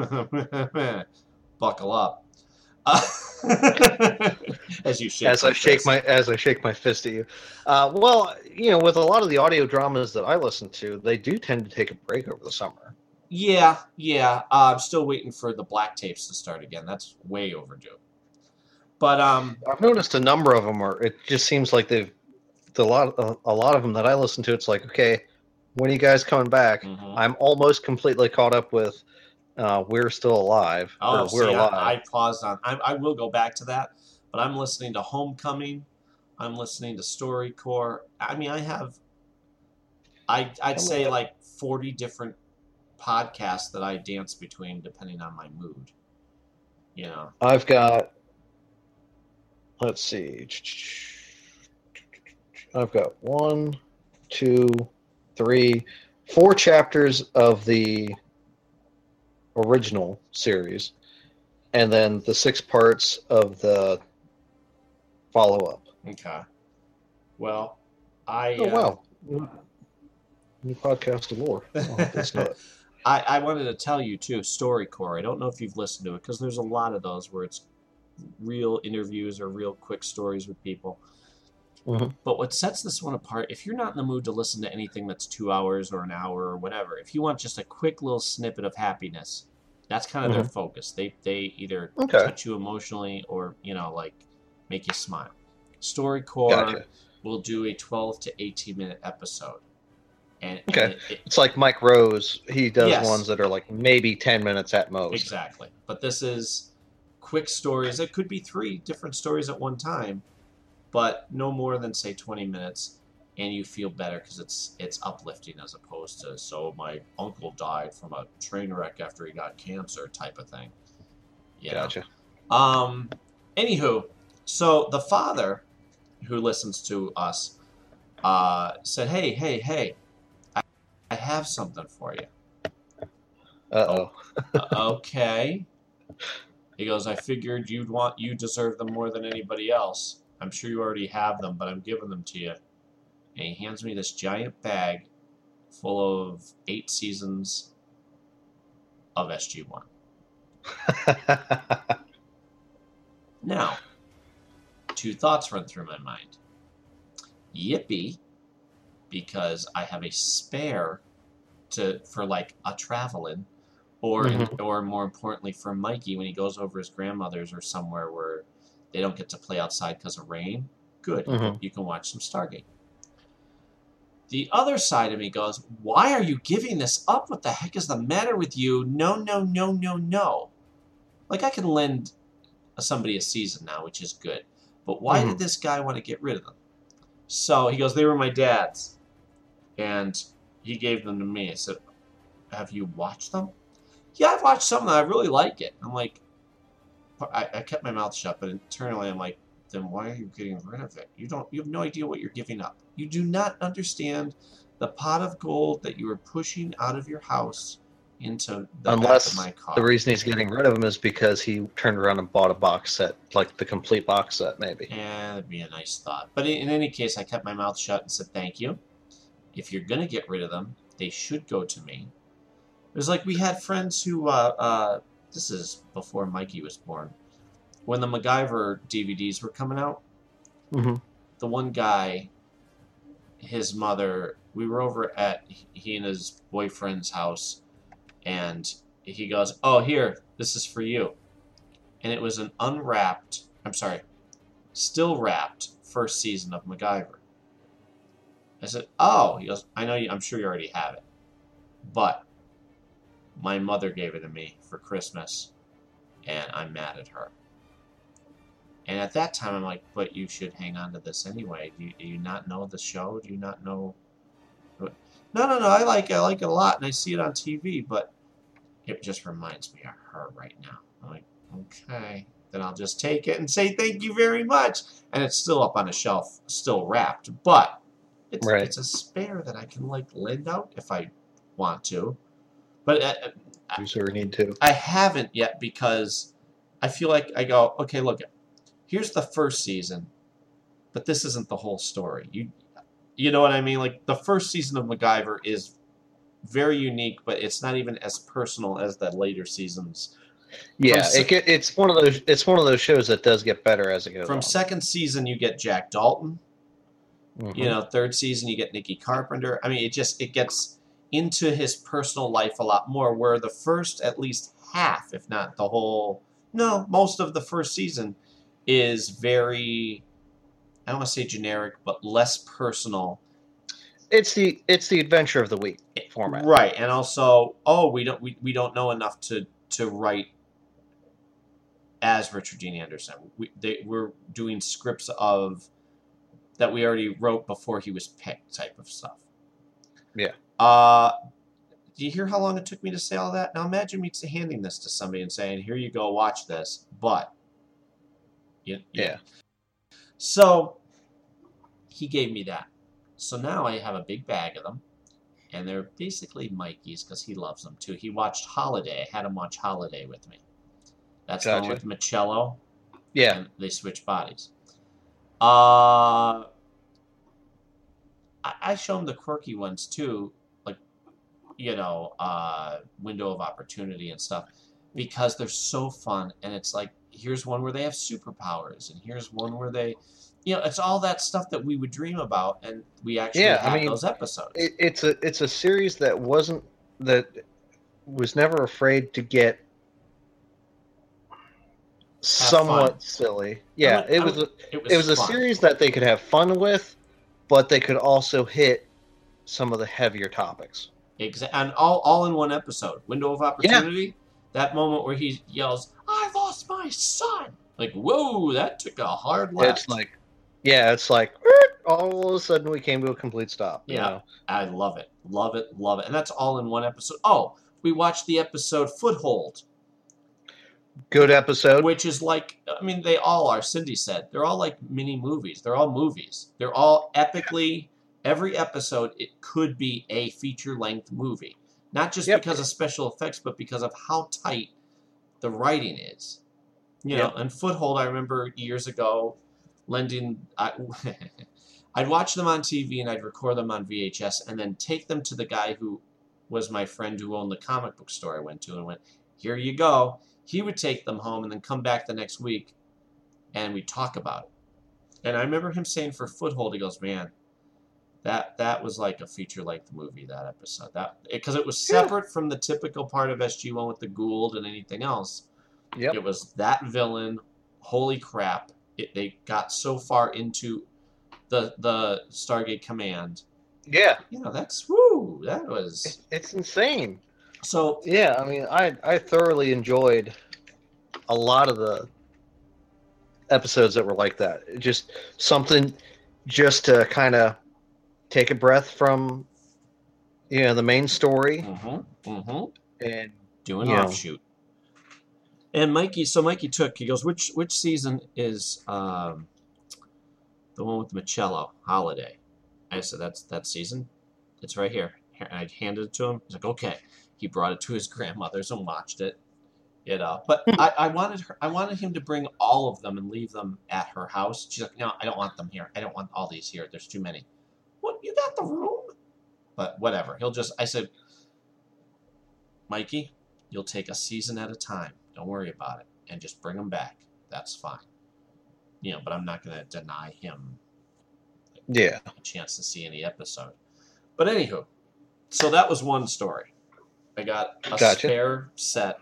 buckle up. Uh, as you shake. as I shake my as I shake my fist at you. Uh, well, you know, with a lot of the audio dramas that I listen to, they do tend to take a break over the summer. Yeah, yeah. Uh, I'm still waiting for the black tapes to start again. That's way overdue. But um, I've noticed a number of them are. It just seems like they've the lot a, a lot of them that I listen to. It's like, okay, when are you guys coming back? mhm. I'm almost completely caught up with. Uh, we're still alive. oh, or we're see, alive. I, I paused on. I, I will go back to that, but I'm listening to Homecoming. I'm listening to StoryCorps. I mean, I have. I I'd say like 40 different podcasts that I dance between depending on my mood. You know. I've got. Let's see. I've got one, two, three, four chapters of the original series, and then the six parts of the follow up. Okay. Well, I. Oh, uh, wow. New podcast of lore. Oh, I, I wanted to tell you too, StoryCorps. I don't know if you've listened to it because there's a lot of those where it's real interviews or real quick stories with people. Mhm. But what sets this one apart, if you're not in the mood to listen to anything that's two hours or an hour or whatever, if you want just a quick little snippet of happiness, that's kind of their focus. They they either Okay. touch you emotionally or you know like make you smile. StoryCorps Gotcha. will do a 12 to 18 minute episode. And, and Okay. it- it- It's like Mike Rowe's. He does Yes. ones that are like maybe 10 minutes at most. Exactly. But this is quick stories. It could be three different stories at one time, but no more than say 20 minutes and you feel better because it's it's uplifting as opposed to so my uncle died from a train wreck after he got cancer type of thing. Yeah. Gotcha. Um anywho, so the father who listens to us uh said, "Hey, hey, hey. I, I have something for you." Uh oh. Okay. He goes, I figured you'd want you deserve them more than anybody else. I'm sure you already have them, but I'm giving them to you. And he hands me this giant bag full of eight seasons of SG1. Now, two thoughts run through my mind. Yippee, because I have a spare to for like a traveling, or or more importantly for Mikey when he goes over his grandmother's or somewhere where they don't get to play outside because of rain. Good, Mhm. you can watch some Stargate. The other side of me goes, Why are you giving this up? What the heck is the matter with you? No, no, no, no, no. Like, I can lend somebody a season now, which is good. But why Mhm. did this guy want to get rid of them? So he goes, They were my dad's. And he gave them to me. I said, Have you watched them? Yeah, I've watched some of them. I really like it. I'm like, I, I kept my mouth shut, but internally I'm like, then why are you getting rid of it? You don't. You have no idea what you're giving up. You do not understand the pot of gold that you are pushing out of your house into the Unless back of my car. The reason he's getting rid of them is because he turned around and bought a box set, like the complete box set, maybe. Yeah, that'd be a nice thought. But in, in any case, I kept my mouth shut and said thank you. If you're gonna get rid of them, they should go to me. It was like we had friends who. Uh, uh, this is before Mikey was born. When the MacGyver DVDs were coming out, hmm the one guy, his mother, we were over at he and his boyfriend's house, and he goes, "Oh, here, this is for you," and it was an unwrapped. I'm sorry, still wrapped first season of MacGyver. I said, "Oh," he goes, "I know you. I'm sure you already have it, but my mother gave it to me for Christmas, and I'm mad at her." And at that time, I'm like, "But you should hang on to this anyway. Do you, do you not know the show? Do you not know?" No, no, no. I like it. I like it a lot, and I see it on TV, but it just reminds me of her right now. I'm like, okay, then I'll just take it and say thank you very much. And it's still up on a shelf, still wrapped, but it's, Right. it's a spare that I can like lend out if I want to. But uh, You sort of need to. I haven't yet because I feel like I go, okay, look, here's the first season, but this isn't the whole story. You, you know what I mean? Like the first season of MacGyver is very unique, but it's not even as personal as the later seasons. Yeah, se- it it's one of those. It's one of those shows that does get better as it goes From on. second season, you get Jack Dalton. Mhm. You know, third season, you get Nikki Carpenter. I mean, it just it gets into his personal life a lot more. Where the first, at least half, if not the whole, no, most of the first season is very, I don't want to say generic, but less personal. it's the it's the adventure of the week eh, format. Right, and also, oh, we don't we, we don't know enough to to write as Richard Dean Anderson. We they, we're doing scripts of that we already wrote before he was picked, type of stuff. Yeah. Uh, do you hear how long it took me to say all that? Now imagine me handing this to somebody and saying, "Here you go, watch this," but yeah, Yeah. So he gave me that. So now I have a big bag of them, and they're basically Mikey's because he loves them too. He watched Holiday. I had him watch Holiday with me. That's the one with Machello, Yeah, and they switch bodies. Uh, I, I show him the quirky ones too, you know, uh, window of opportunity and stuff, because they're so fun. And it's like here's one where they have superpowers, and here's one where they, you know, it's all that stuff that we would dream about, and we actually Yeah, I have mean, those episodes. it, it's a it's a series that wasn't that was never afraid to get somewhat fun. silly. Yeah, would- it was would- a, it was, it was a series that they could have fun with, but they could also hit some of the heavier topics. Exa- and all, all in one episode. Window of opportunity. That moment where he yells, "I lost my son!" Like, whoa, that took a hard left. It's like, yeah, it's like all of a sudden we came to a complete stop. you Yeah. know? I love it, love it, love it, and that's all in one episode. Oh, we watched the episode Foothold, good episode. which is like, I mean, they all are. Cindy said they're all like mini movies. They're all movies. They're all epically. Every episode, it could be a feature length movie, not just Yep. because of special effects, but because of how tight the writing is. You know, Yep. and Foothold, I remember years ago, lending. I, I'd watch them on TV and I'd record them on VHS and then take them to the guy who was my friend who owned the comic book store I went to and went, "Here you go." He would take them home and then come back the next week, and we'd talk about it. And I remember him saying for Foothold, he goes, "Man, that that was like a feature length movie that episode that because it was Yeah. separate from the typical part of SG One with the Goa'uld and anything else. Yep. It was that villain. Holy crap! It, they got so far into the the Stargate Command. Yeah, You know, that's woo. That was it's, it's insane. so. Yeah, I mean, I I thoroughly enjoyed a lot of the episodes that were like that. Just something, just to kind of take a breath from, you know, the main story Mm-hmm, mm-hmm. and Do an offshoot. And Mikey, so Mikey took. He goes, which which season is um, the one with Machello Holiday? I said, that's that season. It's right here. Here, I handed it to him. He's like, okay. He brought it to his grandmother's and watched it. You know, but I, I wanted her. I wanted him to bring all of them and leave them at her house. She's like, no, I don't want them here. I don't want all these here. There's too many. What? You got the room? But whatever. He'll just. I said, Mikey, you'll take a season at a time. Don't worry about it, and just bring them back. That's fine. You know, but I'm not going to deny him yeah, a chance to see any episode. But anywho, so that was one story. I got a Gotcha. spare set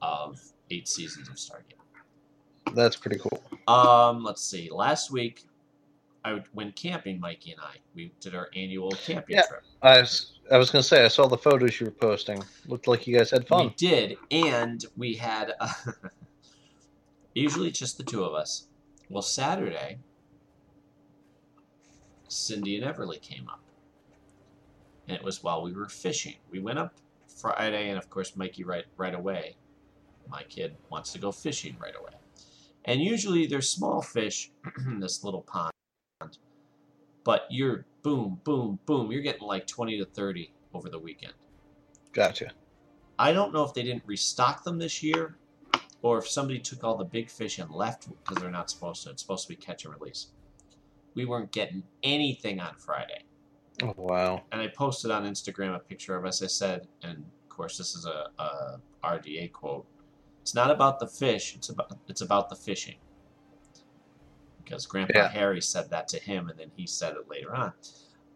of eight seasons of Stargate. That's pretty cool. Um, let's see. Last week, I went camping. Mikey and I we did our annual camping Yeah. trip. I was I was gonna say I saw the photos you were posting. Looked like you guys had fun. We did, and we had usually just the two of us. Well, Saturday, Cindy and Everly came up, and it was while we were fishing. We went up Friday, and of course, Mikey right right away. My kid wants to go fishing right away, and usually there's small fish in this little pond, but you're boom, boom, boom. You're getting like twenty to thirty over the weekend. Gotcha. I don't know if they didn't restock them this year, or if somebody took all the big fish and left because they're not supposed to. It's supposed to be catch and release. We weren't getting anything on Friday, Oh wow. and I posted on Instagram a picture of us. I said, and of course this is a, a RDA quote. It's not about the fish. It's about it's about the fishing. Because Grandpa Yeah. Harry said that to him, and then he said it later on.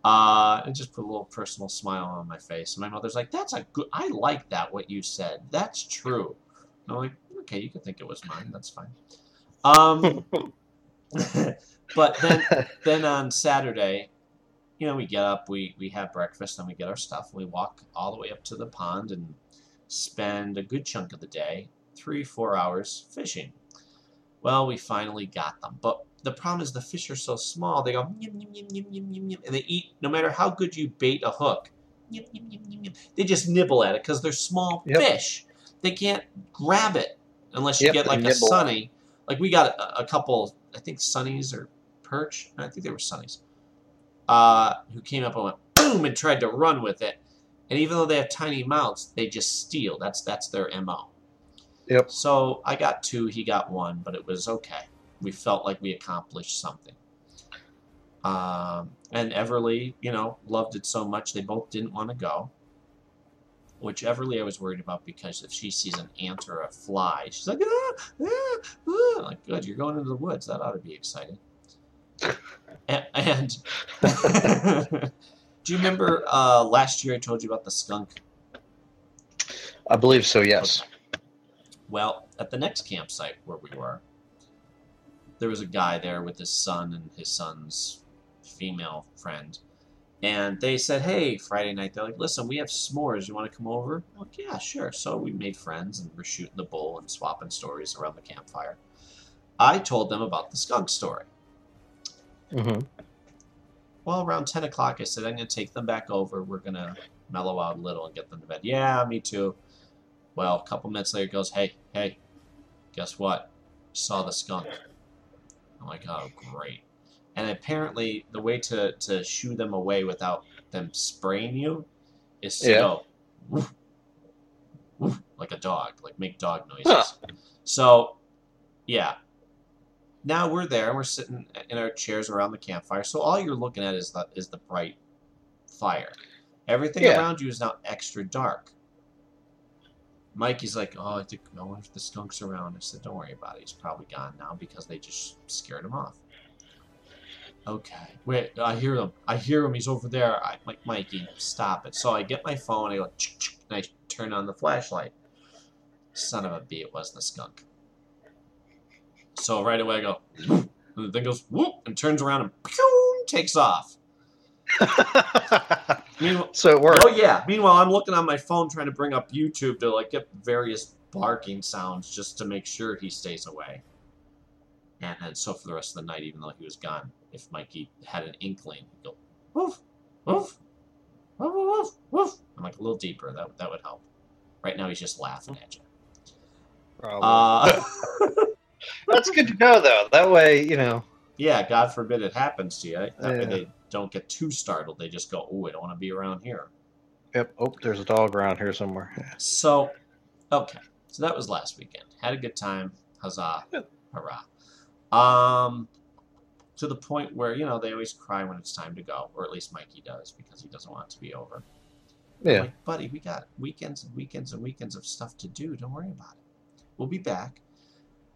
Uh, it just put a little personal smile on my face. And my mother's like, "That's a good. I like that. What you said. That's true." And I'm like, "Okay, you can think it was mine. That's fine." Um, but then then on Saturday, you know, we get up, we we have breakfast, then we get our stuff, and we walk all the way up to the pond and spend a good chunk of the day, three four hours fishing. Well, we finally got them, but the problem is the fish are so small. They go yum, yum, yum, yum, yum, yum, yum, and they eat. No matter how good you bait a hook, yum, yum, yum, yum, yum, they just nibble at it because they're small Yep. fish. They can't grab it unless you Yep, get like a sunny. Like we got a, a couple, I think sunnies or perch. I think they were sunnies. Uh, who came up and went boom and tried to run with it. And even though they have tiny mouths, they just steal. That's that's their mo. Yep. So I got two, he got one, but it was okay. We felt like we accomplished something. Um, and Everly, you know, loved it so much they both didn't want to go. Which Everly I was worried about because if she sees an ant or a fly, she's like, ah, ah, ah. like, good, you're going into the woods. That ought to be exciting. and, and do you remember uh, last year I told you about the skunk? I believe so. Yes. Well, at the next campsite where we were, there was a guy there with his son and his son's female friend. And they said, hey, Friday night, they're like, listen, we have s'mores. You want to come over? I'm like, yeah, sure. So we made friends and we're shooting the bull and swapping stories around the campfire. I told them about the skunk story. hmm Well, around 10 o'clock, I said, I'm going to take them back over. We're going to mellow out a little and get them to bed. Yeah, me too. Well, a couple minutes later, he goes, Hey, hey, guess what? Saw the skunk. I'm like, Oh, great. And apparently, the way to, to shoo them away without them spraying you is to Yeah. go woof, woof, like a dog, like make dog noises. Huh. So, yeah. Now we're there and we're sitting in our chairs around the campfire. So all you're looking at is the is the bright fire. Everything Yeah. around you is now extra dark. Mikey's like, "Oh, I think I wonder if the skunk's around." I said, "Don't worry about it. He's probably gone now because they just scared him off." Okay, wait. I hear him. I hear him. He's over there. I like Mikey. Stop it. So I get my phone. I go, and I turn on the flashlight. Son of a b! It was the skunk. So right away I go, and the thing goes whoop and turns around and pew, takes off. Meanwhile, so it worked. oh yeah. Meanwhile, I'm looking on my phone trying to bring up YouTube to like get various barking sounds just to make sure he stays away. And, and so for the rest of the night, even though he was gone, if Mikey had an inkling, he'd go woof, woof, woof, woof, woof. I'm like a little deeper. That that would help. Right now, he's just laughing at you. Probably. Uh, That's good to know, though. That way, you know. yeah, God forbid it happens to you. That way Yeah. they don't get too startled. They just go, "Oh, I don't want to be around here." Yep. Oh, there's a dog around here somewhere. So, okay. So that was last weekend. Had a good time. Huzzah. Good. Hurrah. Um, to the point where, you know, they always cry when it's time to go, or at least Mikey does because he doesn't want it to be over. Yeah. like, buddy, we got weekends and weekends and weekends of stuff to do. Don't worry about it. We'll be back.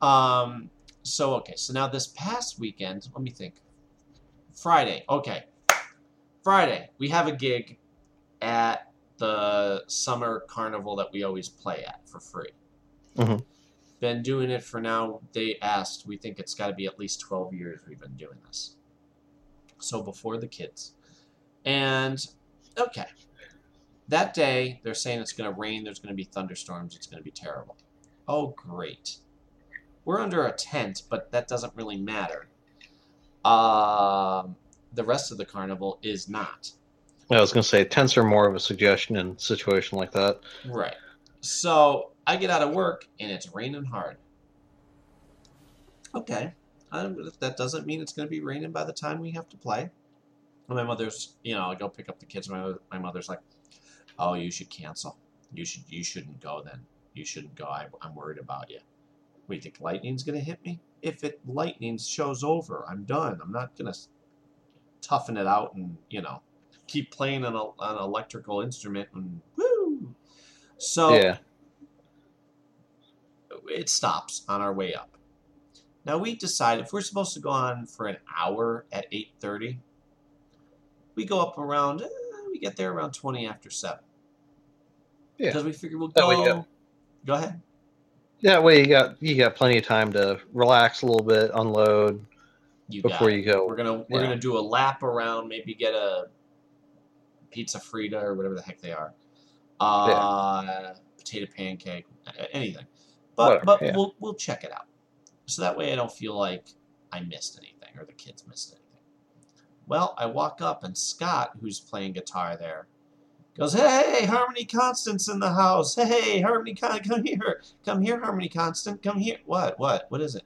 Um, so, okay. So now this past weekend, let me think. Friday. Okay. Friday, we have a gig at the summer carnival that we always play at for free. Mhm. Been doing it for now. They asked. We think it's got to be at least twelve years we've been doing this. So before the kids, and okay, that day they're saying it's going to rain. There's going to be thunderstorms. It's going to be terrible. Oh great. We're under a tent, but that doesn't really matter. Um, the rest of the carnival is not. I was going to say tents are more of a suggestion in a situation like that. Right. So I get out of work and it's raining hard. Okay. Um, that doesn't mean it's going to be raining by the time we have to play. And my mother's, you know, I go pick up the kids. My my mother's like, "Oh, you should cancel. You should you shouldn't go then. You shouldn't go. I, I'm worried about you. What do you think lightning's going to hit me? If it lightning shows over, I'm done. I'm not going to toughen it out and you know keep playing an, an electrical instrument and woo. So Yeah. it stops on our way up. Now we decide if we're supposed to go on for an hour at eight thirty, we go up around. Eh, we get there around twenty after seven. Yeah. Because we figure we'll go. you got- Go ahead. That way you got you got plenty of time to relax a little bit, unload You before you go. We're gonna we're Yeah. gonna do a lap around. Maybe get a pizza frita or whatever the heck they are. Uh, potato pancake, anything. But Whatever, but yeah. we'll we'll check it out. So that way I don't feel like I missed anything or the kids missed anything. Well, I walk up and Scott, who's playing guitar there, goes, "Hey, Harmony Constant's in the house. Hey, Harmony Con, come here, come here, Harmony Constant, come here. What? What? What is it?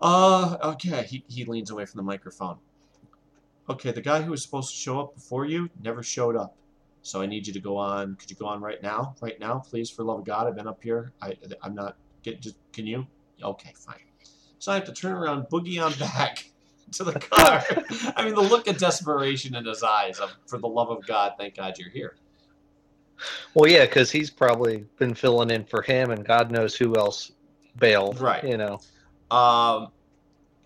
Uh, okay. He he leans away from the microphone. Okay, the guy who was supposed to show up before you never showed up. So I need you to go on. Could you go on right now? Right now, please, for love of God. I've been up here. I I'm not. Get just. Can you? Okay, fine. So I have to turn around, boogie on back to the car. I mean, the look of desperation in his eyes. Of, for the love of God, thank God you're here. Well, yeah, because he's probably been filling in for him, and God knows who else bailed. Right. You know. Um.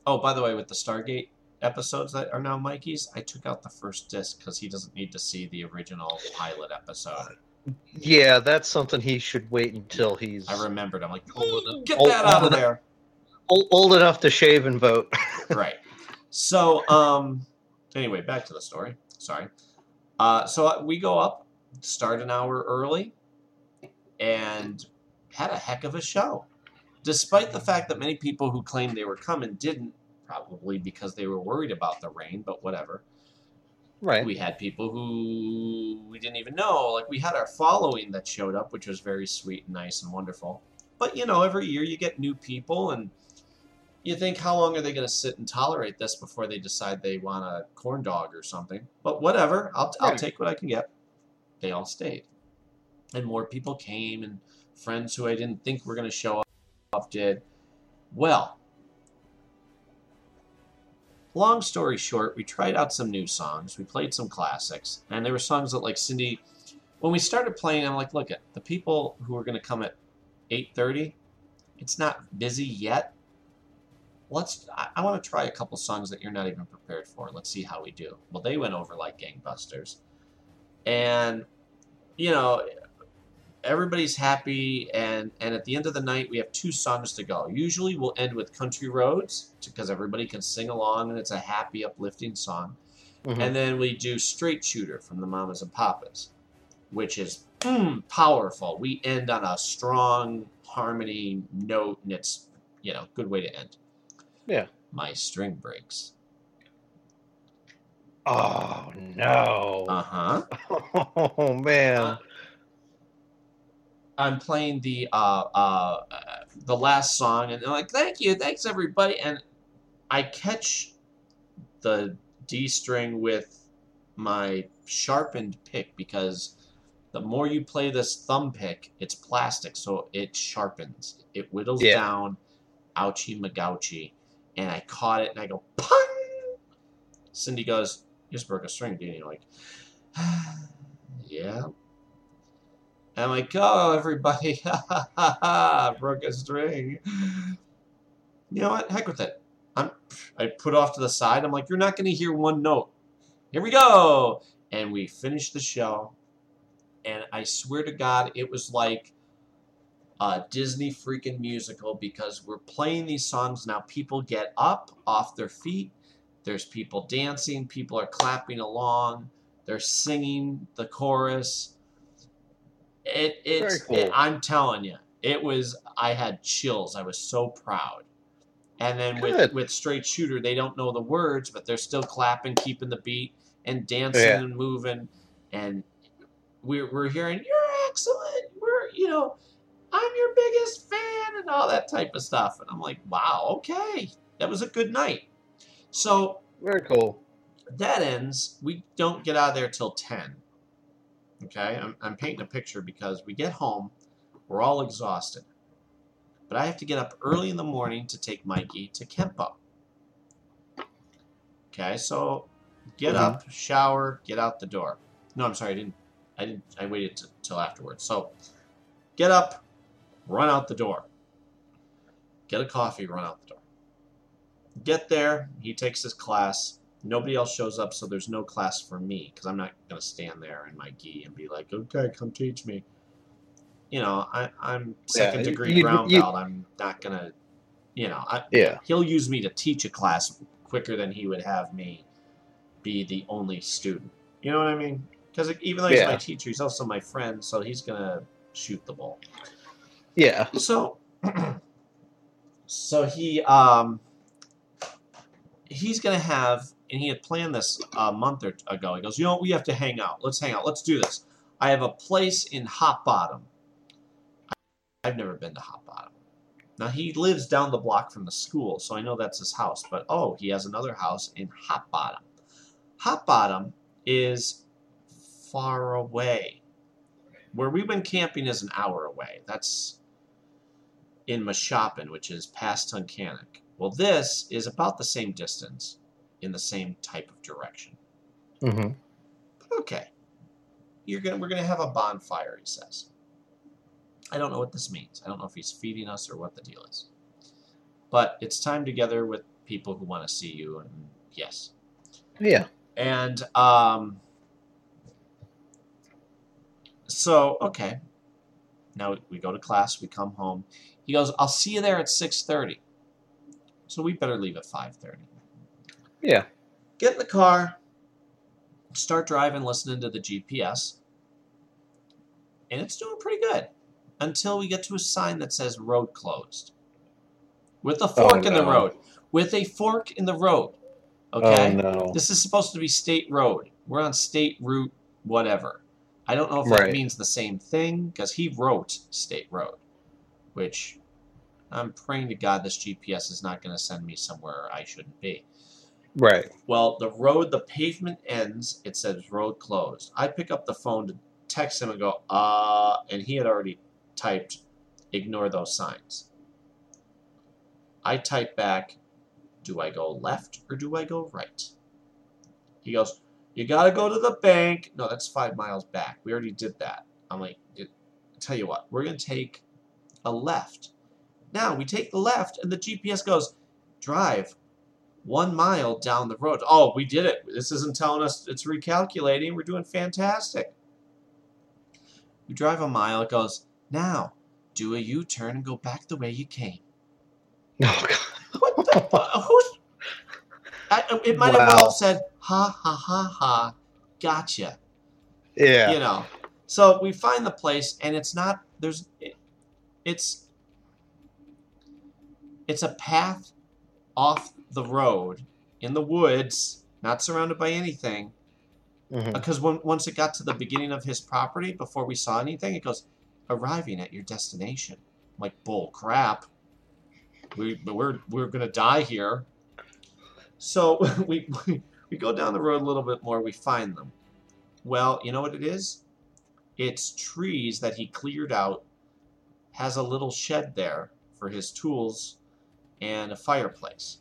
Oh, by the way, with the Stargate episodes that are now Mikey's, I took out the first disc because he doesn't need to see the original pilot episode. Yeah, that's something he should wait until he's I remembered. I'm like, Old enough- get old- that out of enough- there. old, old enough to shave and vote. right. So, um, anyway, back to the story. Sorry. Uh, so uh, we go up, start an hour early, and had a heck of a show. Despite the fact that many people who claimed they were coming didn't, probably because they were worried about the rain, but whatever. right. We had people who we didn't even know. Like, we had our following that showed up, which was very sweet and nice and wonderful. But, you know, every year you get new people, and you think, how long are they going to sit and tolerate this before they decide they want a corn dog or something? But whatever, I'll, I'll take what I can get. They all stayed. And more people came, and friends who I didn't think were going to show up did. Well, long story short, we tried out some new songs. We played some classics, and there were songs that, like Cindy, when we started playing, I'm like, look at the people who are going to come at 8:30. It's not busy yet. Let's. I, I want to try a couple songs that you're not even prepared for. Let's see how we do. Well, they went over like gangbusters, and you know, everybody's happy and and at the end of the night we have two songs to go usually we'll end with country roads because everybody can sing along and it's a happy uplifting song Mhm. and then we do straight shooter from the mamas and papas which is mm, powerful we end on a strong harmony note and it's you know good way to end Yeah. my string breaks oh no! uh-huh oh man! Uh, I'm playing the uh, uh, the last song, and they're like, "Thank you, thanks everybody," and I catch the D string with my sharpened pick because the more you play this thumb pick, it's plastic, so it sharpens, it whittles Yeah. down, ouchie magouchie, and I caught it, and I go, "Pun!" Cindy goes, "You just broke a string, didn't you?" Like, yeah. And I'm like, oh, everybody, broke a string. You know what? Heck with it. I'm, I put off to the side. I'm like, you're not going to hear one note. Here we go. And we finished the show. and I swear to God, it was like a Disney freaking musical because we're playing these songs now. People get up off their feet. There's people dancing. People are clapping along. They're singing the chorus. It, it's, cool. it- I'm telling you, it was. I had chills. I was so proud. And then with with straight shooter, they don't know the words, but they're still clapping, keeping the beat, and dancing Yeah. and moving. And we're we're hearing, "You're excellent." We're you know, I'm your biggest fan, and all that type of stuff. And I'm like, wow, okay, that was a good night. So Very cool. that ends. We don't get out of there till 10. Okay? I'm, I'm painting a picture because we get home, we're all exhausted. But I have to get up early in the morning to take Mikey to Kempo. Okay, so get Mhm. up, shower, get out the door. No, I'm sorry, I didn't. I didn't. I waited t- till afterwards. So, get up, run out the door. Get a coffee, run out the door. Get there. He takes his class. Nobody else shows up, so there's no class for me because I'm not gonna stand there in my gi and be like, "Okay, come teach me." You know, I, I'm second you- degree you- brown you- belt. I'm not gonna, you know, I, Yeah. he'll use me to teach a class quicker than he would have me be the only student. You know what I mean? Because even though he's my teacher, he's also my friend, so he's gonna shoot the ball. Yeah. So, so he um he's gonna have, and he had planned this a month or ago. He goes, you know, we have to hang out. Let's hang out. Let's do this. I have a place in Hop Bottom. I've never been to Hop Bottom. Now he lives down the block from the school, so I know that's his house. But oh, he has another house in Hop Bottom. Hop Bottom is far away. Where we went camping is an hour away. That's in Mashopin, which is past Tunkhannock. Well, this is about the same distance in the same type of direction. Mm-hmm. But okay, you're gonna we're gonna have a bonfire. He says. I don't know what this means. I don't know if he's feeding us or what the deal is. But it's time together with people who want to see you, and yes, Yeah. and um, so okay. Now we go to class. We come home. He goes, "I'll see you there at 6.30. So we better leave at five thirty. Yeah. Get in the car. Start driving, listening to the GPS, and it's doing pretty good until we get to a sign that says "road closed," with a oh, fork in the no. road. With a fork in the road. Okay. Oh no. This is supposed to be state road. We're on state route, whatever. I don't know if that means the same thing because he wrote state road, which I'm praying to God this GPS is not going to send me somewhere I shouldn't be. Right. Well, the road, the pavement ends. It says road closed. I pick up the phone to text him and go, uh, and he had already typed, ignore those signs. I type back, do I go left or do I go right? He goes, you got to go to the bank. No, that's five miles back. We already did that. I'm like, tell you what, we're going to take a left. Now we take the left, and the GPS goes, drive one mile down the road. Oh, we did it. This isn't telling us it's recalculating. We're doing fantastic. We drive a mile. It goes, now do a U turn and go back the way you came. Oh god. What the? who's, I, it might have well said, ha ha ha ha, gotcha. Yeah. You know. So we find the place, and it's not, there's, it, it's, it's a path off the road in the woods, not surrounded by anything. Mhm. Because when, once it got to the beginning of his property, before we saw anything, it goes, arriving at your destination. I'm like, bull crap. We, we're, we're going to die here. So we, we, we go down the road a little bit more, we find them. Well, you know what it is? It's trees that he cleared out, has a little shed there for his tools and a fireplace.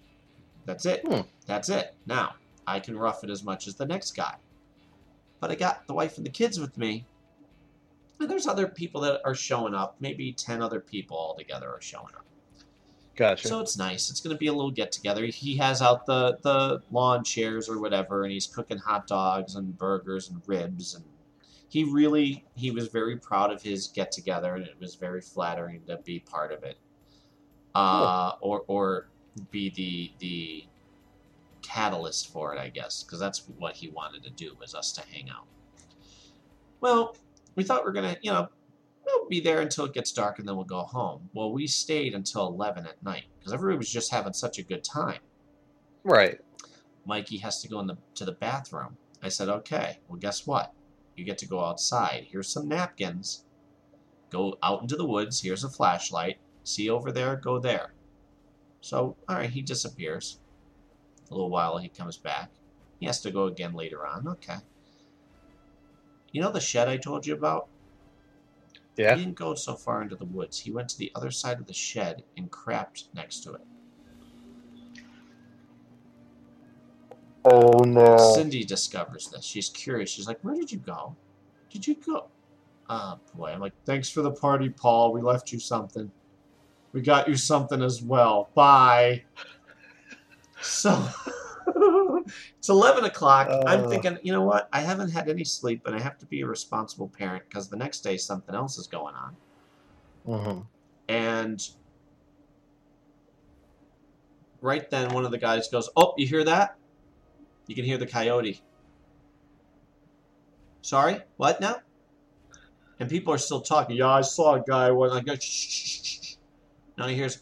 That's it. Hmm. That's it. Now, I can rough it as much as the next guy. But I got the wife and the kids with me. And there's other people that are showing up. Maybe 10 other people altogether are showing up. Gotcha. So it's nice. It's going to be a little get together. He has out the, the lawn chairs or whatever, and he's cooking hot dogs and burgers and ribs, and he really he was very proud of his get together, and it was very flattering to be part of it, uh, or or be the the catalyst for it, I guess, because that's what he wanted to do was us to hang out. Well, we thought we are gonna, you know, we'll be there until it gets dark and then we'll go home. Well, we stayed until eleven at night because everybody was just having such a good time. Right. Mikey has to go in the to the bathroom. I said, okay. Well, guess what? You get to go outside. Here's some napkins. Go out into the woods. Here's a flashlight. See over there. Go there. So, all right, he disappears. A little while, he comes back. He has to go again later on. Okay. You know the shed I told you about? Yeah. He didn't go so far into the woods. He went to the other side of the shed and crapped next to it. Oh no. Cindy discovers this. She's curious. She's like, Where did you go? Did you go? Oh boy. I'm like, Thanks for the party, Paul. We left you something. We got you something as well. Bye. So it's 11 o'clock. I'm Uh. thinking, you know what? I haven't had any sleep, and I have to be a responsible parent because the next day something else is going on. hmm And right then, one of the guys goes, Oh, you hear that? You can hear the coyote. Sorry? What now? And people are still talking. Yeah, I saw a guy when I go, shh, shh, shh, Now he hears,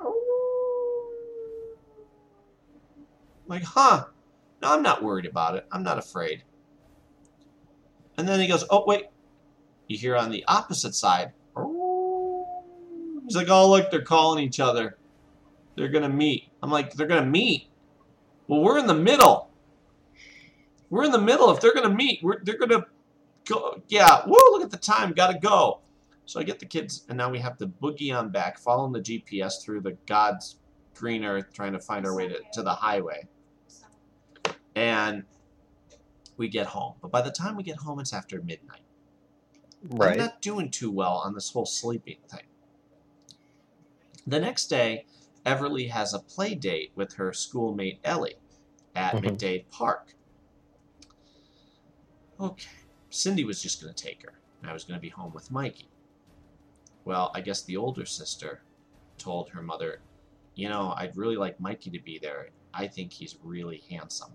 oh. like, huh? No, I'm not worried about it. I'm not afraid. And then he goes, oh, wait. You hear on the opposite side, He's like, oh, look, they're calling each other. They're going to meet. I'm like, they're going to meet? Well, we're in the middle. We're in the middle. If they're going to meet, we're, they're going to go. Yeah, woo, look at the time. Got to go. So I get the kids, and now we have to boogie on back, following the GPS through the God's green earth, trying to find our way to, to the highway. And we get home. But by the time we get home, it's after midnight. Right. I'm not doing too well on this whole sleeping thing. The next day, Everly has a play date with her schoolmate Ellie at Mhm. McDade Park. Okay, Cindy was just going to take her, and I was going to be home with Mikey. Well, I guess the older sister told her mother, You know, I'd really like Mikey to be there. I think he's really handsome.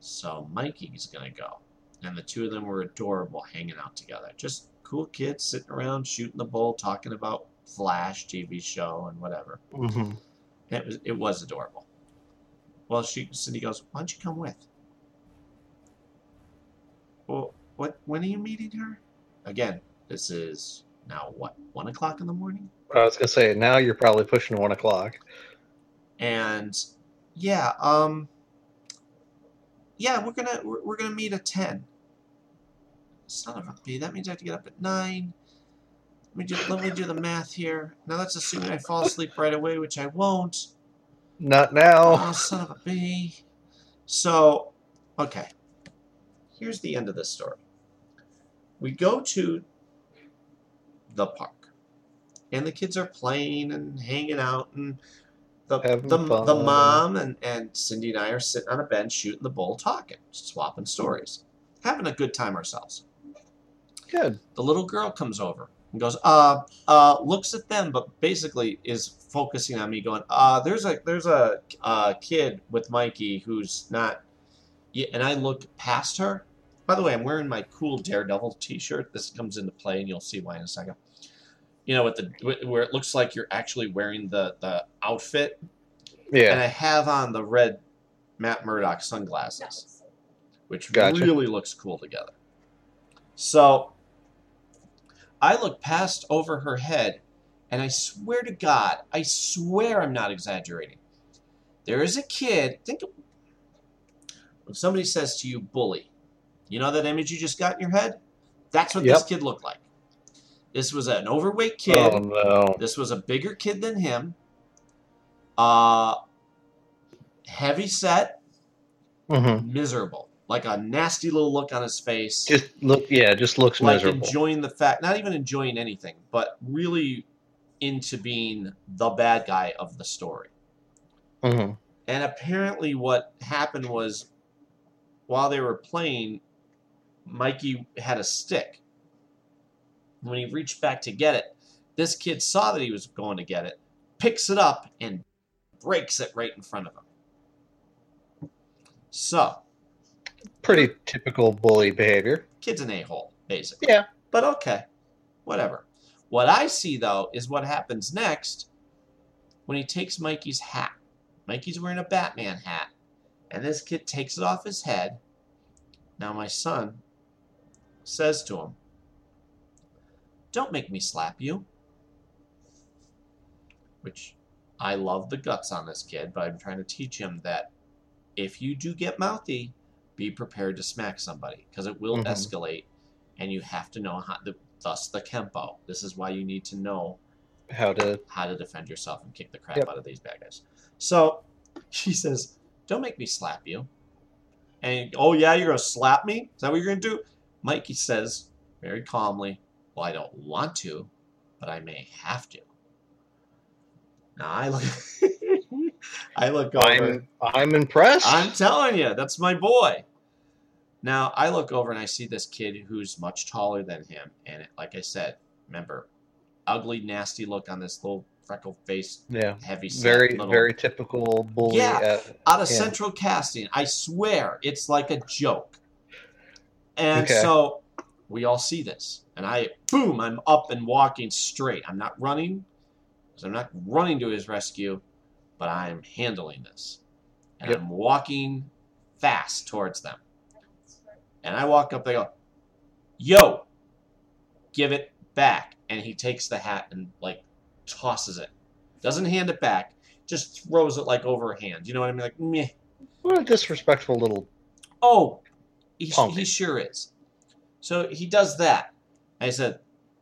So Mikey's going to go and the two of them were adorable hanging out together. Just cool kids sitting around shooting the bull, talking about Flash TV show and whatever. hmm it was it was adorable. Well, she Cindy goes, "Why don't you come with?" Well, what? When are you meeting her? Again, this is now what one o'clock in the morning, I was gonna say now you're probably pushing one o'clock. and yeah, um, yeah, we're gonna we're, we're gonna meet at ten. Son of a b! That means I have to get up at nine. Let me do let me do the math here. Now that's assuming I fall asleep right away, which I won't. Not now. Oh, son of a b! So, okay. Here's the end of this story. We go to the park, and the kids are playing and hanging out, and the the, the mom and, and Cindy and I are sitting on a bench shooting the bull, talking, swapping stories, having a good time ourselves. Good. The little girl comes over and goes, uh, uh, looks at them, but basically is focusing on me, going, uh, there's a there's a uh, kid with Mikey who's not. Yeah, and I look past her. By the way, I'm wearing my cool Daredevil T-shirt. This comes into play, and you'll see why in a second. You know, with the where it looks like you're actually wearing the the outfit, and I have on the red Matt Murdock sunglasses which Gotcha. really looks cool together. So I look past over her head, and I swear to God, I swear I'm not exaggerating. There is a kid. Think of, when somebody says to you, "bully," you know that image you just got in your head. That's what this kid looked like. This was an overweight kid. Oh no. This was a bigger kid than him. Uh, heavy set, hmm miserable, like a nasty little look on his face. Just look. Yeah. Just looks like miserable. enjoying the fact, not even enjoying anything, but really into being the bad guy of the story. hmm And apparently, what happened was while they were playing, Mikey had a stick. When he reached back to get it, this kid saw that he was going to get it, picks it up, and breaks it right in front of him. So, Pretty typical bully behavior. kid's an a hole, basically. Yeah. But okay, whatever. What I see, though, is what happens next when he takes Mikey's hat. Mikey's wearing a Batman hat, and this kid takes it off his head. Now, my son says to him, Don't make me slap you. Which I love the guts on this kid, but I'm trying to teach him that if you do get mouthy, be prepared to smack somebody because it will Mhm. escalate and you have to know how the thus the kempo this is why you need to know How to how to defend yourself and kick the crap Yep. out of these bad guys so she says don't make me slap you and oh yeah you're gonna slap me is that what you're gonna do mikey says very calmly well i don't want to but i may have to now i look i look over I'm I'm impressed. I'm telling you, that's my boy. Now I look over and I see this kid who's much taller than him, and it, like I said, remember, ugly, nasty look on this little freckle faced, yeah. heavy, Very little, very typical bully. Yeah. uh, out of yeah. central casting. I swear, it's like a joke. And Okay. so we all see this, and I boom, I'm up and walking straight. I'm not running, because I'm not running to his rescue, but I'm handling this, and Yep. I'm walking fast towards them. And I walk up, they go, "Yo, give it back!" And he takes the hat and like tosses it. Doesn't hand it back, just throws it like over a hand. You know what I mean? Like meh. what a disrespectful little. Oh, he, Punk. he sure is. So he does that. I said,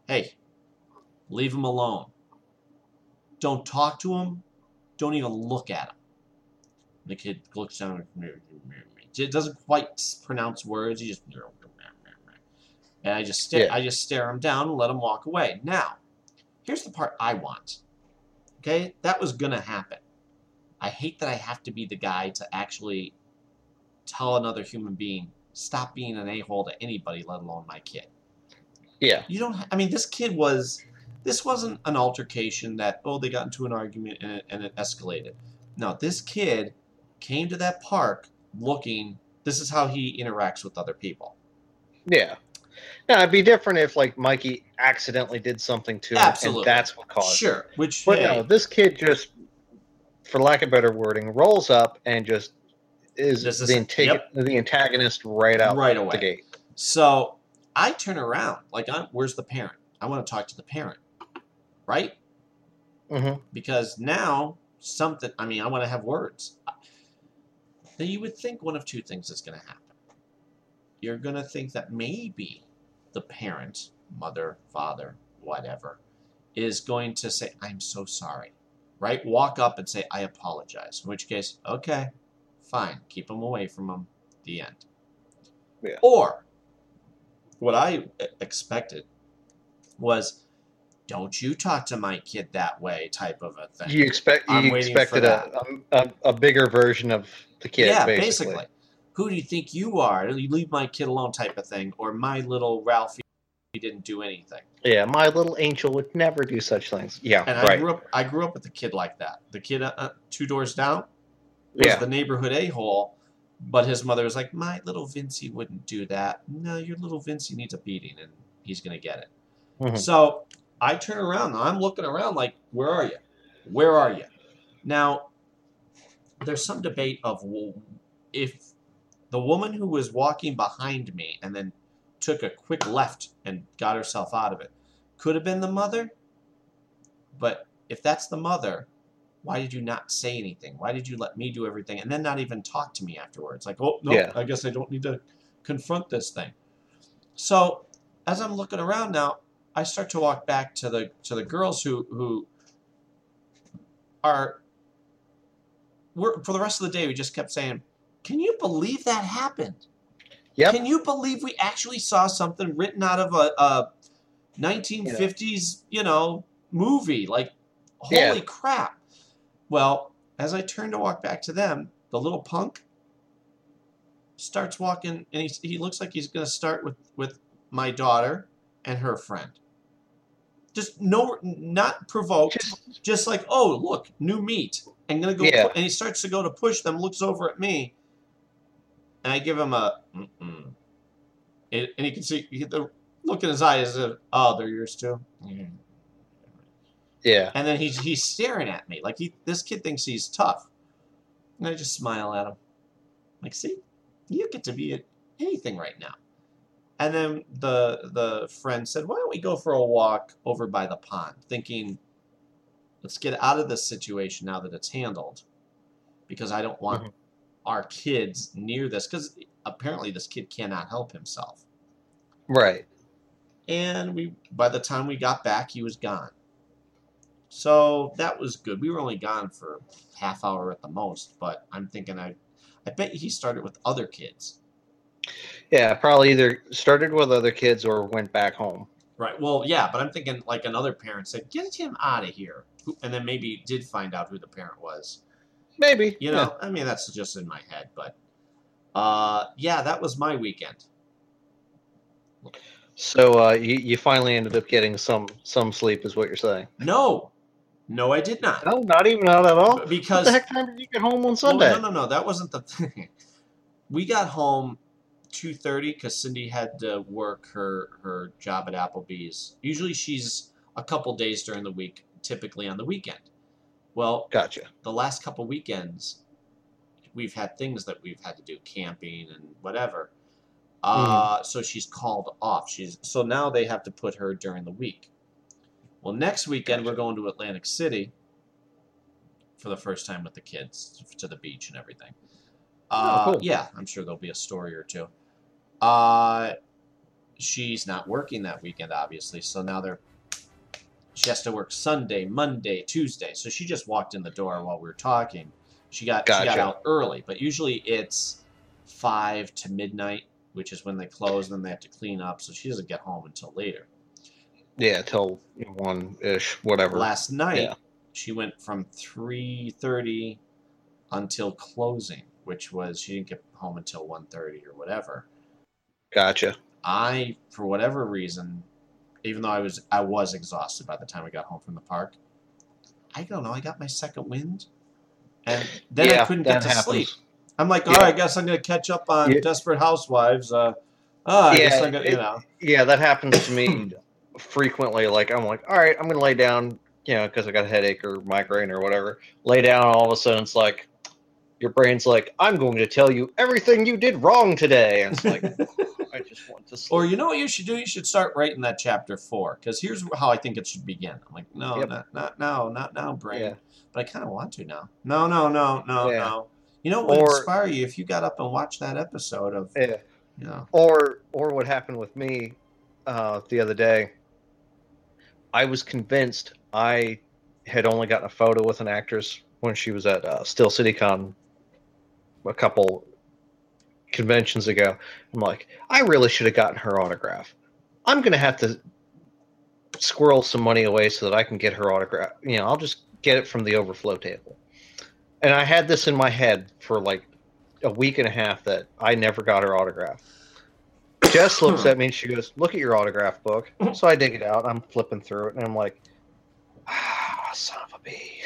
hey, leave him alone. Don't talk to him. Don't even look at him. The kid looks down. It doesn't quite pronounce words. He just and I just stare. Yeah. I just stare him down and let him walk away. Now, here's the part I want. Okay, that was gonna happen. I hate that I have to be the guy to actually tell another human being stop being an a-hole to anybody, let alone my kid. Yeah. You don't. I mean, this kid was. This wasn't an altercation that oh they got into an argument and it, and it escalated. No, this kid came to that park looking. This is how he interacts with other people. Yeah. Now it'd be different if like Mikey accidentally did something to him Absolutely. and that's what caused. it. Sure, which But hey, no, this kid just, for lack of better wording, rolls up and just is This is- the, yep. the antagonist right out right the away. gate. So I turn around like I'm. Where's the parent? I want to talk to the parent, right? hmm because now something i mean i want to have words now you would think one of two things is going to happen you're going to think that maybe the parent mother father whatever is going to say i'm so sorry right walk up and say i apologize in which case okay fine keep him away from him the end Yeah. or what I expected was don't you talk to my kid that way type of a thing You expect you expected a, a a bigger version of the kid, yeah, basically. Who do you think you are? You leave my kid alone, type of thing, or my little Ralphie he didn't do anything. Yeah, my little angel would never do such things. Yeah, And I grew up. I grew up with a kid like that. The kid uh, uh, two doors down was Yeah, the neighborhood a hole, but his mother was like, "My little Vincey wouldn't do that. No, your little Vincey needs a beating, and he's gonna get it." Mhm. So I turn around. and I'm looking around like, "Where are you? Where are you?" Now, there's some debate of if the woman who was walking behind me and then took a quick left and got herself out of it could have been the mother. But if that's the mother, why did you not say anything? Why did you let me do everything and then not even talk to me afterwards? Like, oh no, Yeah. I guess I don't need to confront this thing. So as I'm looking around now, I start to walk back to the to the girls who who are we're, for the rest of the day we just kept saying, Can you believe that happened? Yep. Can you believe we actually saw something written out of a, a 1950s, you know, movie? Like, holy Yeah. Starts walking, and he he looks like he's gonna start with with my daughter and her friend. Just no, not provoked. Just, just like, oh, look, new meat. I'm gonna go, Yeah. and he starts to go to push them, looks over at me, and I give him a, mm-mm. And, and you can see you the look in his eyes of, oh, they're yours too. Mm. Yeah. And then he's he's staring at me like he this kid thinks he's tough, and I just smile at him, like, see, you get to be at anything right now. And then the the friend said, why don't we go for a walk over by the pond, thinking let's get out of this situation now that it's handled because i don't want Mhm. our kids near this because apparently this kid cannot help himself Right. and we by the time we got back he was gone so that was good we were only gone for half hour at the most but i'm thinking i i bet he started with other kids Yeah, probably either started with other kids or went back home. right well yeah but i'm thinking like another parent said get him out of here and then maybe did find out who the parent was Maybe. You know, I mean, that's just in my head, but uh, yeah, that was my weekend. So uh, you, you finally ended up getting some some sleep, is what you're saying? No, no, I did not. No, not even out at all. Because What the heck time did you get home on well, Sunday? no, no, no, that wasn't the thing. We got home two thirty because Cindy had to work her her job at Applebee's. Usually, she's a couple days during the week, typically on the weekend. Well, Gotcha. the last couple weekends, we've had things that we've had to do, camping and whatever. Uh, So she's called off. She's so now they have to put her during the week. Well, next weekend we're going to Atlantic City for the first time with the kids to the beach and everything. Uh, Oh, cool. Yeah, I'm sure there'll be a story or two. Uh, she's not working that weekend, obviously, so now they're she has to work Sunday, Monday, Tuesday. So she just walked in the door while we were talking. She got she got out early, but usually it's five to midnight, which is when they close. And then they have to clean up, so she doesn't get home until later. Yeah, till one ish, whatever. Last night, Yeah. she went from three thirty until closing, which was she didn't get home until 1.30 or whatever. Gotcha. I, for whatever reason, even though I was I was exhausted by the time we got home from the park, I don't know. I got my second wind, and then I couldn't get to happens. sleep. I'm like, all Yeah. right, I guess I'm gonna catch up on Yeah. Desperate Housewives. Uh, oh, I guess Yeah, I'm gonna, you know. Yeah, that happens to me frequently. Like I'm like, all right, I'm gonna lay down, you know, because I got a headache or migraine or whatever. Lay down, all of a sudden it's like your brain's like, I'm going to tell you everything you did wrong today. And it's like, I just want to sleep. Or you know what you should do? You should start writing that chapter four, because here's how I think it should begin. I'm like, no, Yep. not not now, not now, brain. Yeah. But I kind of want to now. No, no, no, no, Yeah. no. You know what would inspire you if you got up and watched that episode of, yeah. you know, Or or what happened with me uh, the other day? I was convinced I had only gotten a photo with an actress when she was at uh, Steel City Con a couple conventions ago. I'm like, I really should have gotten her autograph. I'm gonna have to squirrel some money away so that I can get her autograph. You know, I'll just get it from the overflow table. And I had this in my head for like a week and a half that I never got her autograph. Jess looks at me and she goes, "Look at your autograph book." So I dig it out. I'm flipping through it, and I'm like, "Ah, son of a bee."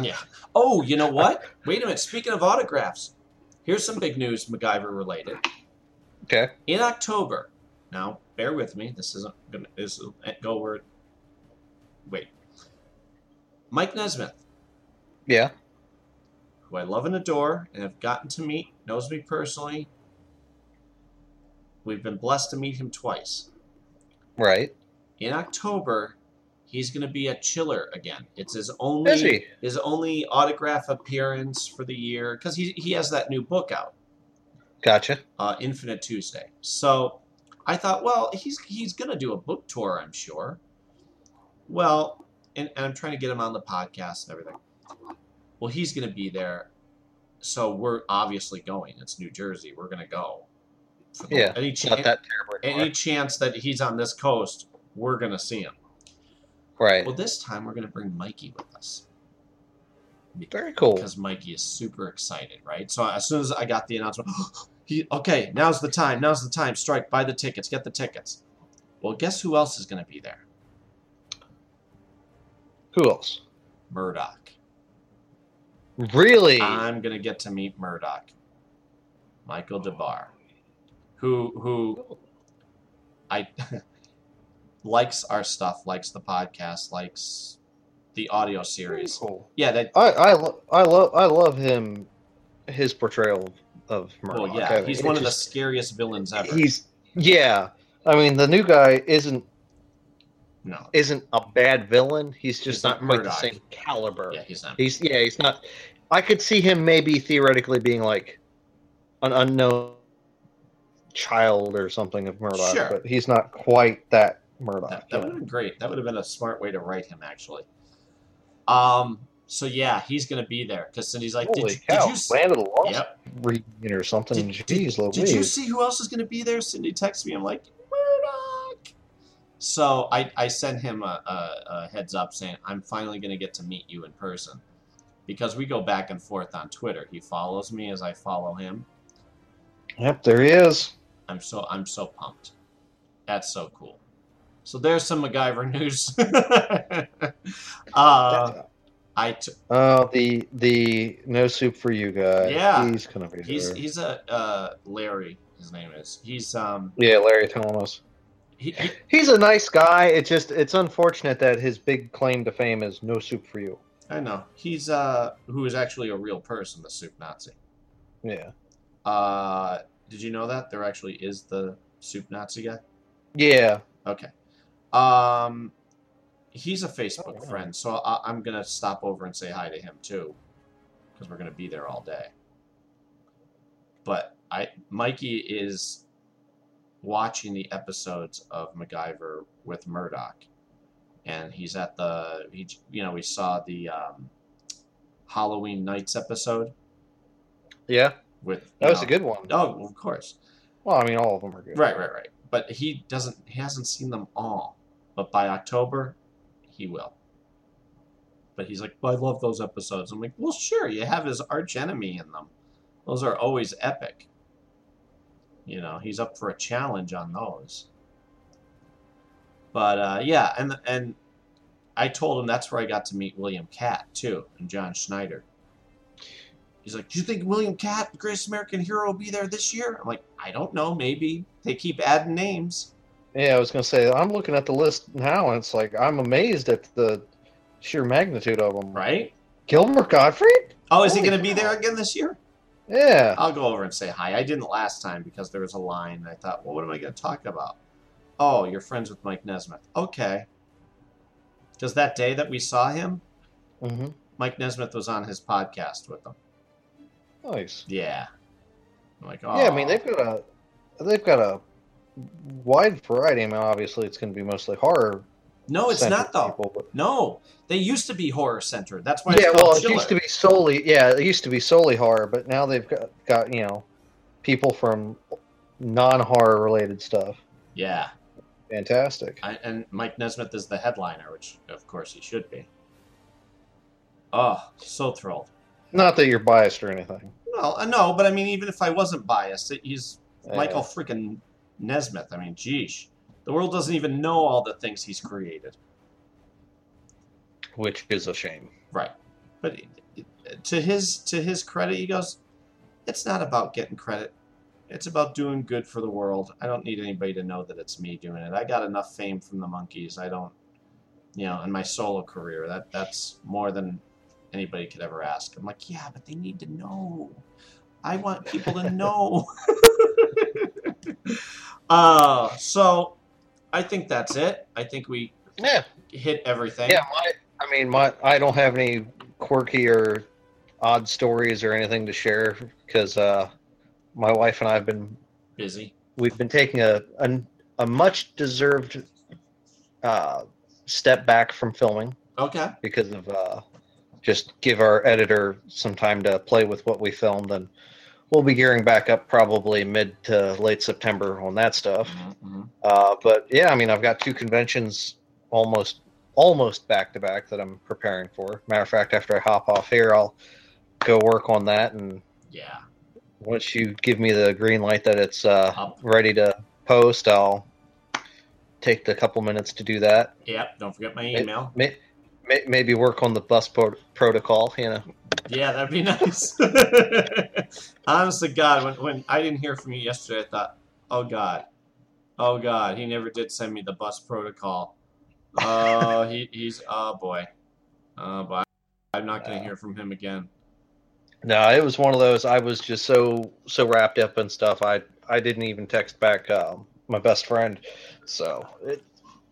Yeah. Oh, you know what? Wait a minute. Speaking of autographs, here's some big news MacGyver related. Okay. In October, now bear with me. This isn't gonna this will go where. Wait. Mike Nesmith, Yeah. who I love and adore and have gotten to meet, knows me personally. We've been blessed to meet him twice. Right. In October, he's going to be at Chiller again. It's his Is only his only autograph appearance for the year because he he has that new book out. Gotcha. uh, Infinite Tuesday. So I thought, well, he's he's gonna do a book tour, I'm sure. Well, and, and I'm trying to get him on the podcast and everything. Well, he's gonna be there, so we're obviously going. It's New Jersey. We're gonna go. The- Yeah, Any, not that terrible. any chance that he's on this coast, we're gonna see him. Right. Well, this time we're gonna bring Mikey with us Very cool. because Mikey is super excited, right? So as soon as I got the announcement, He okay. Now's the time. Now's the time. Strike. Buy the tickets. Get the tickets. Well, guess who else is going to be there? Who else? Murdoc. Really? I'm going to get to meet Murdoc. Michael Des Barres, who who I likes our stuff, likes the podcast, likes the audio series. Cool. Yeah, that. I I, lo- I love I love him. His portrayal of Murdoc. Well, yeah, I mean, he's it one of the scariest villains ever. He's yeah. I mean, the new guy isn't no, isn't a bad villain. He's just He's not not quite the same caliber. yeah, he's not. He's yeah. He's not. I could see him maybe theoretically being like an unknown child or something of Murdoc, Sure. but he's not quite that Murdoc. That, that would have been great. That would have been a smart way to write him, actually. Um. So yeah, he's gonna be there because Cindy's like, Holy did, you- cow! did you? Land of the Lost Yep. reunion or something. Did, Jeez, did, did you see who else is going to be there? Cindy texts me. I'm like, Murdoc. So I, I sent him a, a, a heads up saying I'm finally going to get to meet you in person because we go back and forth on Twitter. He follows me as I follow him. Yep, there he is. I'm so I'm so pumped. That's so cool. So there's some MacGyver news. uh, I t- Oh, the the no soup for you guy. Yeah. he's gonna be he's there. he's a uh, Larry. His name is. He's um Yeah, Larry Thomas. he, he He's a nice guy. It's just it's unfortunate that his big claim to fame is no soup for you. I know. He's uh who is actually a real person, the soup Nazi. Yeah. Uh did you know that? There actually is the soup Nazi guy? Yeah. Okay. Um he's a Facebook Oh, wow. friend, so I, I'm gonna stop over and say hi to him too. Because we're gonna be there all day. But I Mikey is watching the episodes of MacGyver with Murdoc. And he's at the he you know, we saw the um Halloween Knights episode Yeah. With That was know- a good one. Oh, of course. Well, I mean, all of them are good. Right, right, right. But he doesn't. He hasn't seen them all. But by October, he will. But he's like, well, I love those episodes. I'm like, well, sure. You have his arch enemy in them. Those are always epic. You know, he's up for a challenge on those. But uh, yeah, and and I told him that's where I got to meet William Katt too, and John Schneider. He's like, "Do you think William Katt, the greatest American hero, will be there this year?" I'm like, "I don't know. Maybe they keep adding names." Yeah, I was gonna say I'm looking at the list now, and it's like I'm amazed at the sheer magnitude of them. Right? Gilbert Gottfried. Oh, is he going to be there again this year? Yeah. I'll go over and say hi. I didn't last time because there was a line. And I thought, well, what am I going to talk about? Oh, you're friends with Mike Nesmith. Okay. Because that day that we saw him, hmm Mike Nesmith was on his podcast with them. Nice. Yeah. I'm like, oh. Yeah, I mean they've oh. got a they've got a wide variety. I mean, obviously it's going to be mostly horror. No, it's not though. People, but... No, they used to be horror centered. That's why Yeah, it's well, called it used to be solely yeah, it used to be solely horror, but now they've got got you know people from non horror related stuff. Yeah, Fantastic. I, and Mike Nesmith is the headliner, which of course he should be. Oh, so thrilled. Not that you're biased or anything. Well, uh, no, but I mean, even if I wasn't biased, he's Uh, Michael freaking Nesmith. I mean, geesh, the world doesn't even know all the things he's created. which is a shame. Right, but to his to his credit, he goes, "It's not about getting credit. It's about doing good for the world. I don't need anybody to know that it's me doing it. I got enough fame from the Monkees. I don't, you know, in my solo career, that that's more than anybody could ever ask." I'm like, "Yeah, but they need to know. I want people to know." uh, so I think that's it. I think we Yeah, hit everything. yeah. My, I mean, my I don't have any quirky or odd stories or anything to share because uh, my wife and I have been Busy. we've been taking a a, a much deserved uh, step back from filming Okay. because of uh, just give our editor some time to play with what we filmed and we'll be gearing back up probably mid to late September on that stuff. Mm-hmm. Uh, but yeah, I mean, I've got two conventions almost almost back to back that I'm preparing for. Matter of fact, after I hop off here, I'll go work on that and Yeah. once you give me the green light that it's uh, ready to post, I'll take the couple minutes to do that. Yep. Don't forget my It- email. May, may, maybe work on the bus pro- protocol. You know, Yeah, that'd be nice. Honestly, God, when, when I didn't hear from you yesterday, I thought, oh God, oh God, he never did send me the bus protocol. Oh, he, he's, oh boy. Oh boy. I'm not going to hear from him again. no, it was one of those. I was just so so wrapped up in stuff. I I didn't even text back um, my best friend. So it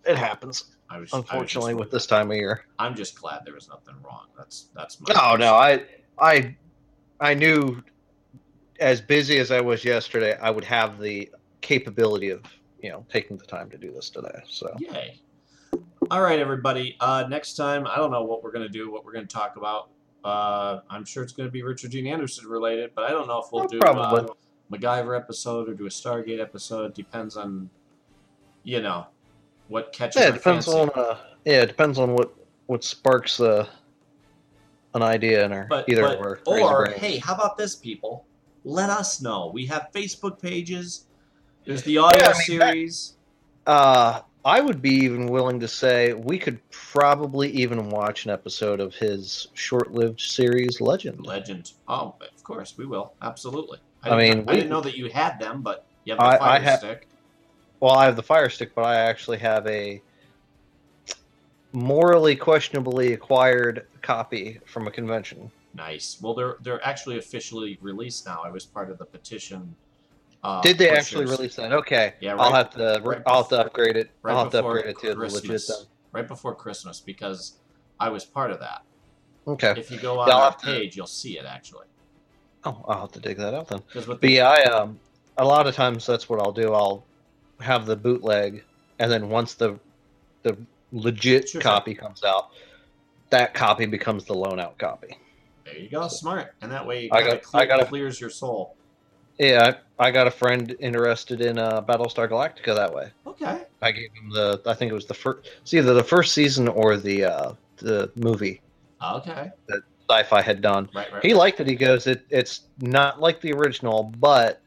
it happens. I was, I was Unfortunately, with this time of year. I'm just glad there was nothing wrong. That's that's my. Oh no, I I I knew as busy as I was yesterday, I would have the capability of you know taking the time to do this today. So Yay. All right, everybody. Uh, next time, I don't know what we're going to do, what we're going to talk about. Uh, I'm sure it's going to be Richard Dean Anderson related, but I don't know if we'll Oh, do probably. uh, MacGyver episode or do a Stargate episode. Depends on, you know, what catches yeah, it depends fancy. on uh, yeah, it depends on what what sparks uh, an idea in our But, either but of our crazy or hey, how about this, people? Let us know. We have Facebook pages. There's the audio Yeah, I mean, that- series. Uh, I would be even willing to say we could probably even watch an episode of his short-lived series Legend. Legend. Oh, of course we will. Absolutely. I didn't- mean, I we- didn't know that you had them, but you have the I- I fire have- stick. Well, I have the Fire Stick, but I actually have a morally questionably acquired copy from a convention. Nice. Well, they're they're actually officially released now. I was part of the petition. Uh, Did they pushers actually release that? Okay, Yeah, I'll have to. right I'll have to upgrade it. right I'll have to before upgrade it to the legit Christmas. right before Christmas because I was part of that. Okay. If you go on Yeah, our page, you'll see it actually. Oh, I'll have to dig that out then. But yeah, I um, a lot of times that's what I'll do. I'll have the bootleg, and then once the the legit Sure, copy comes out, that copy becomes the loan out copy. there you go, smart, and that way it I got- cle- I got a- clears your soul. Yeah, I, I got a friend interested in uh, Battlestar Galactica that way. Okay. I gave him the. I think it was the first. It's either the first season or the uh, the movie Okay. That sci-fi had done. Right. Right. He liked it. He goes, it, it's not like the original, but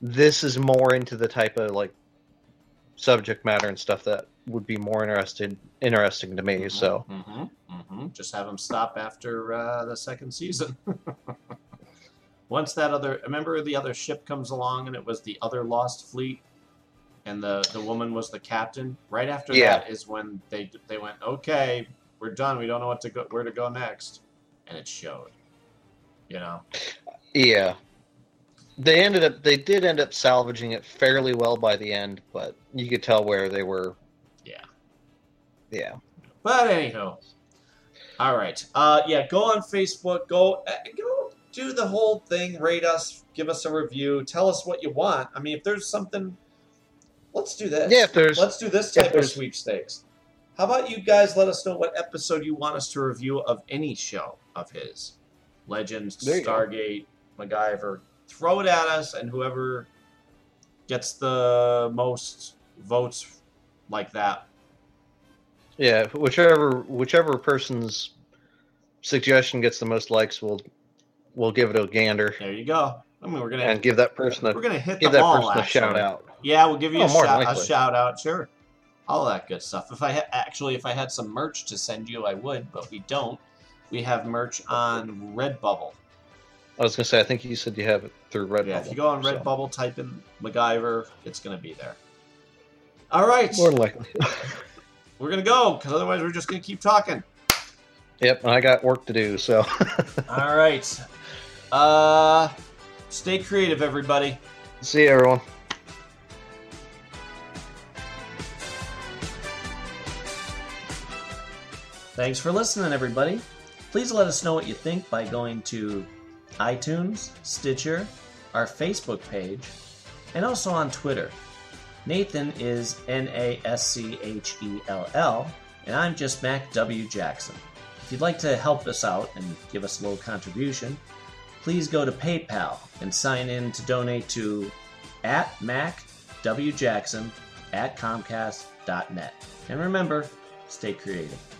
this is more into the type of like subject matter and stuff that would be more interested interesting to me. So hmm hmm Just have him stop after uh, the second season. Once that other, remember the other ship comes along and it was the other Lost Fleet, and the the woman was the captain. Right after Yeah. that is when they they went, okay, we're done. We don't know what to go, where to go next, and it showed. You know. yeah, they ended up they did end up salvaging it fairly well by the end, but you could tell where they were. Yeah. Yeah. But anywho, all right. Uh, yeah, go on Facebook. Go uh, go do the whole thing. Rate us. Give us a review. Tell us what you want. I mean, if there's something, let's do this. Yeah, if there's let's do this type of sweepstakes. How about you guys let us know what episode you want us to review of any show of his? Legends, There you go. Stargate, MacGyver. Throw it at us, and whoever gets the most votes like that yeah, whichever whichever person's suggestion gets the most likes, we'll we'll give it a gander There you go. I mean, we're gonna and give that person a we're gonna hit give that all. person a actually. shout out. Yeah, we'll give you Oh, a, shout, a shout out. Sure, all that good stuff. If I ha- actually, if I had some merch to send you, I would, but we don't. We have merch on Redbubble. I was gonna say, I think you said you have it through Redbubble. Yeah, if you go on so- Redbubble, type in MacGyver, it's gonna be there. All right, more likely. we're gonna go because otherwise we're just gonna keep talking. yep, I got work to do, so All right, uh, stay creative, everybody. see you, everyone. Thanks for listening, everybody. Please let us know what you think by going to iTunes, Stitcher, our Facebook page, and also on Twitter. Nathan is N A S C H E L L, and I'm just Mac W. Jackson. If you'd like to help us out and give us a little contribution, please go to PayPal and sign in to donate to at Mac W. Jackson at Comcast.net. And remember, stay creative.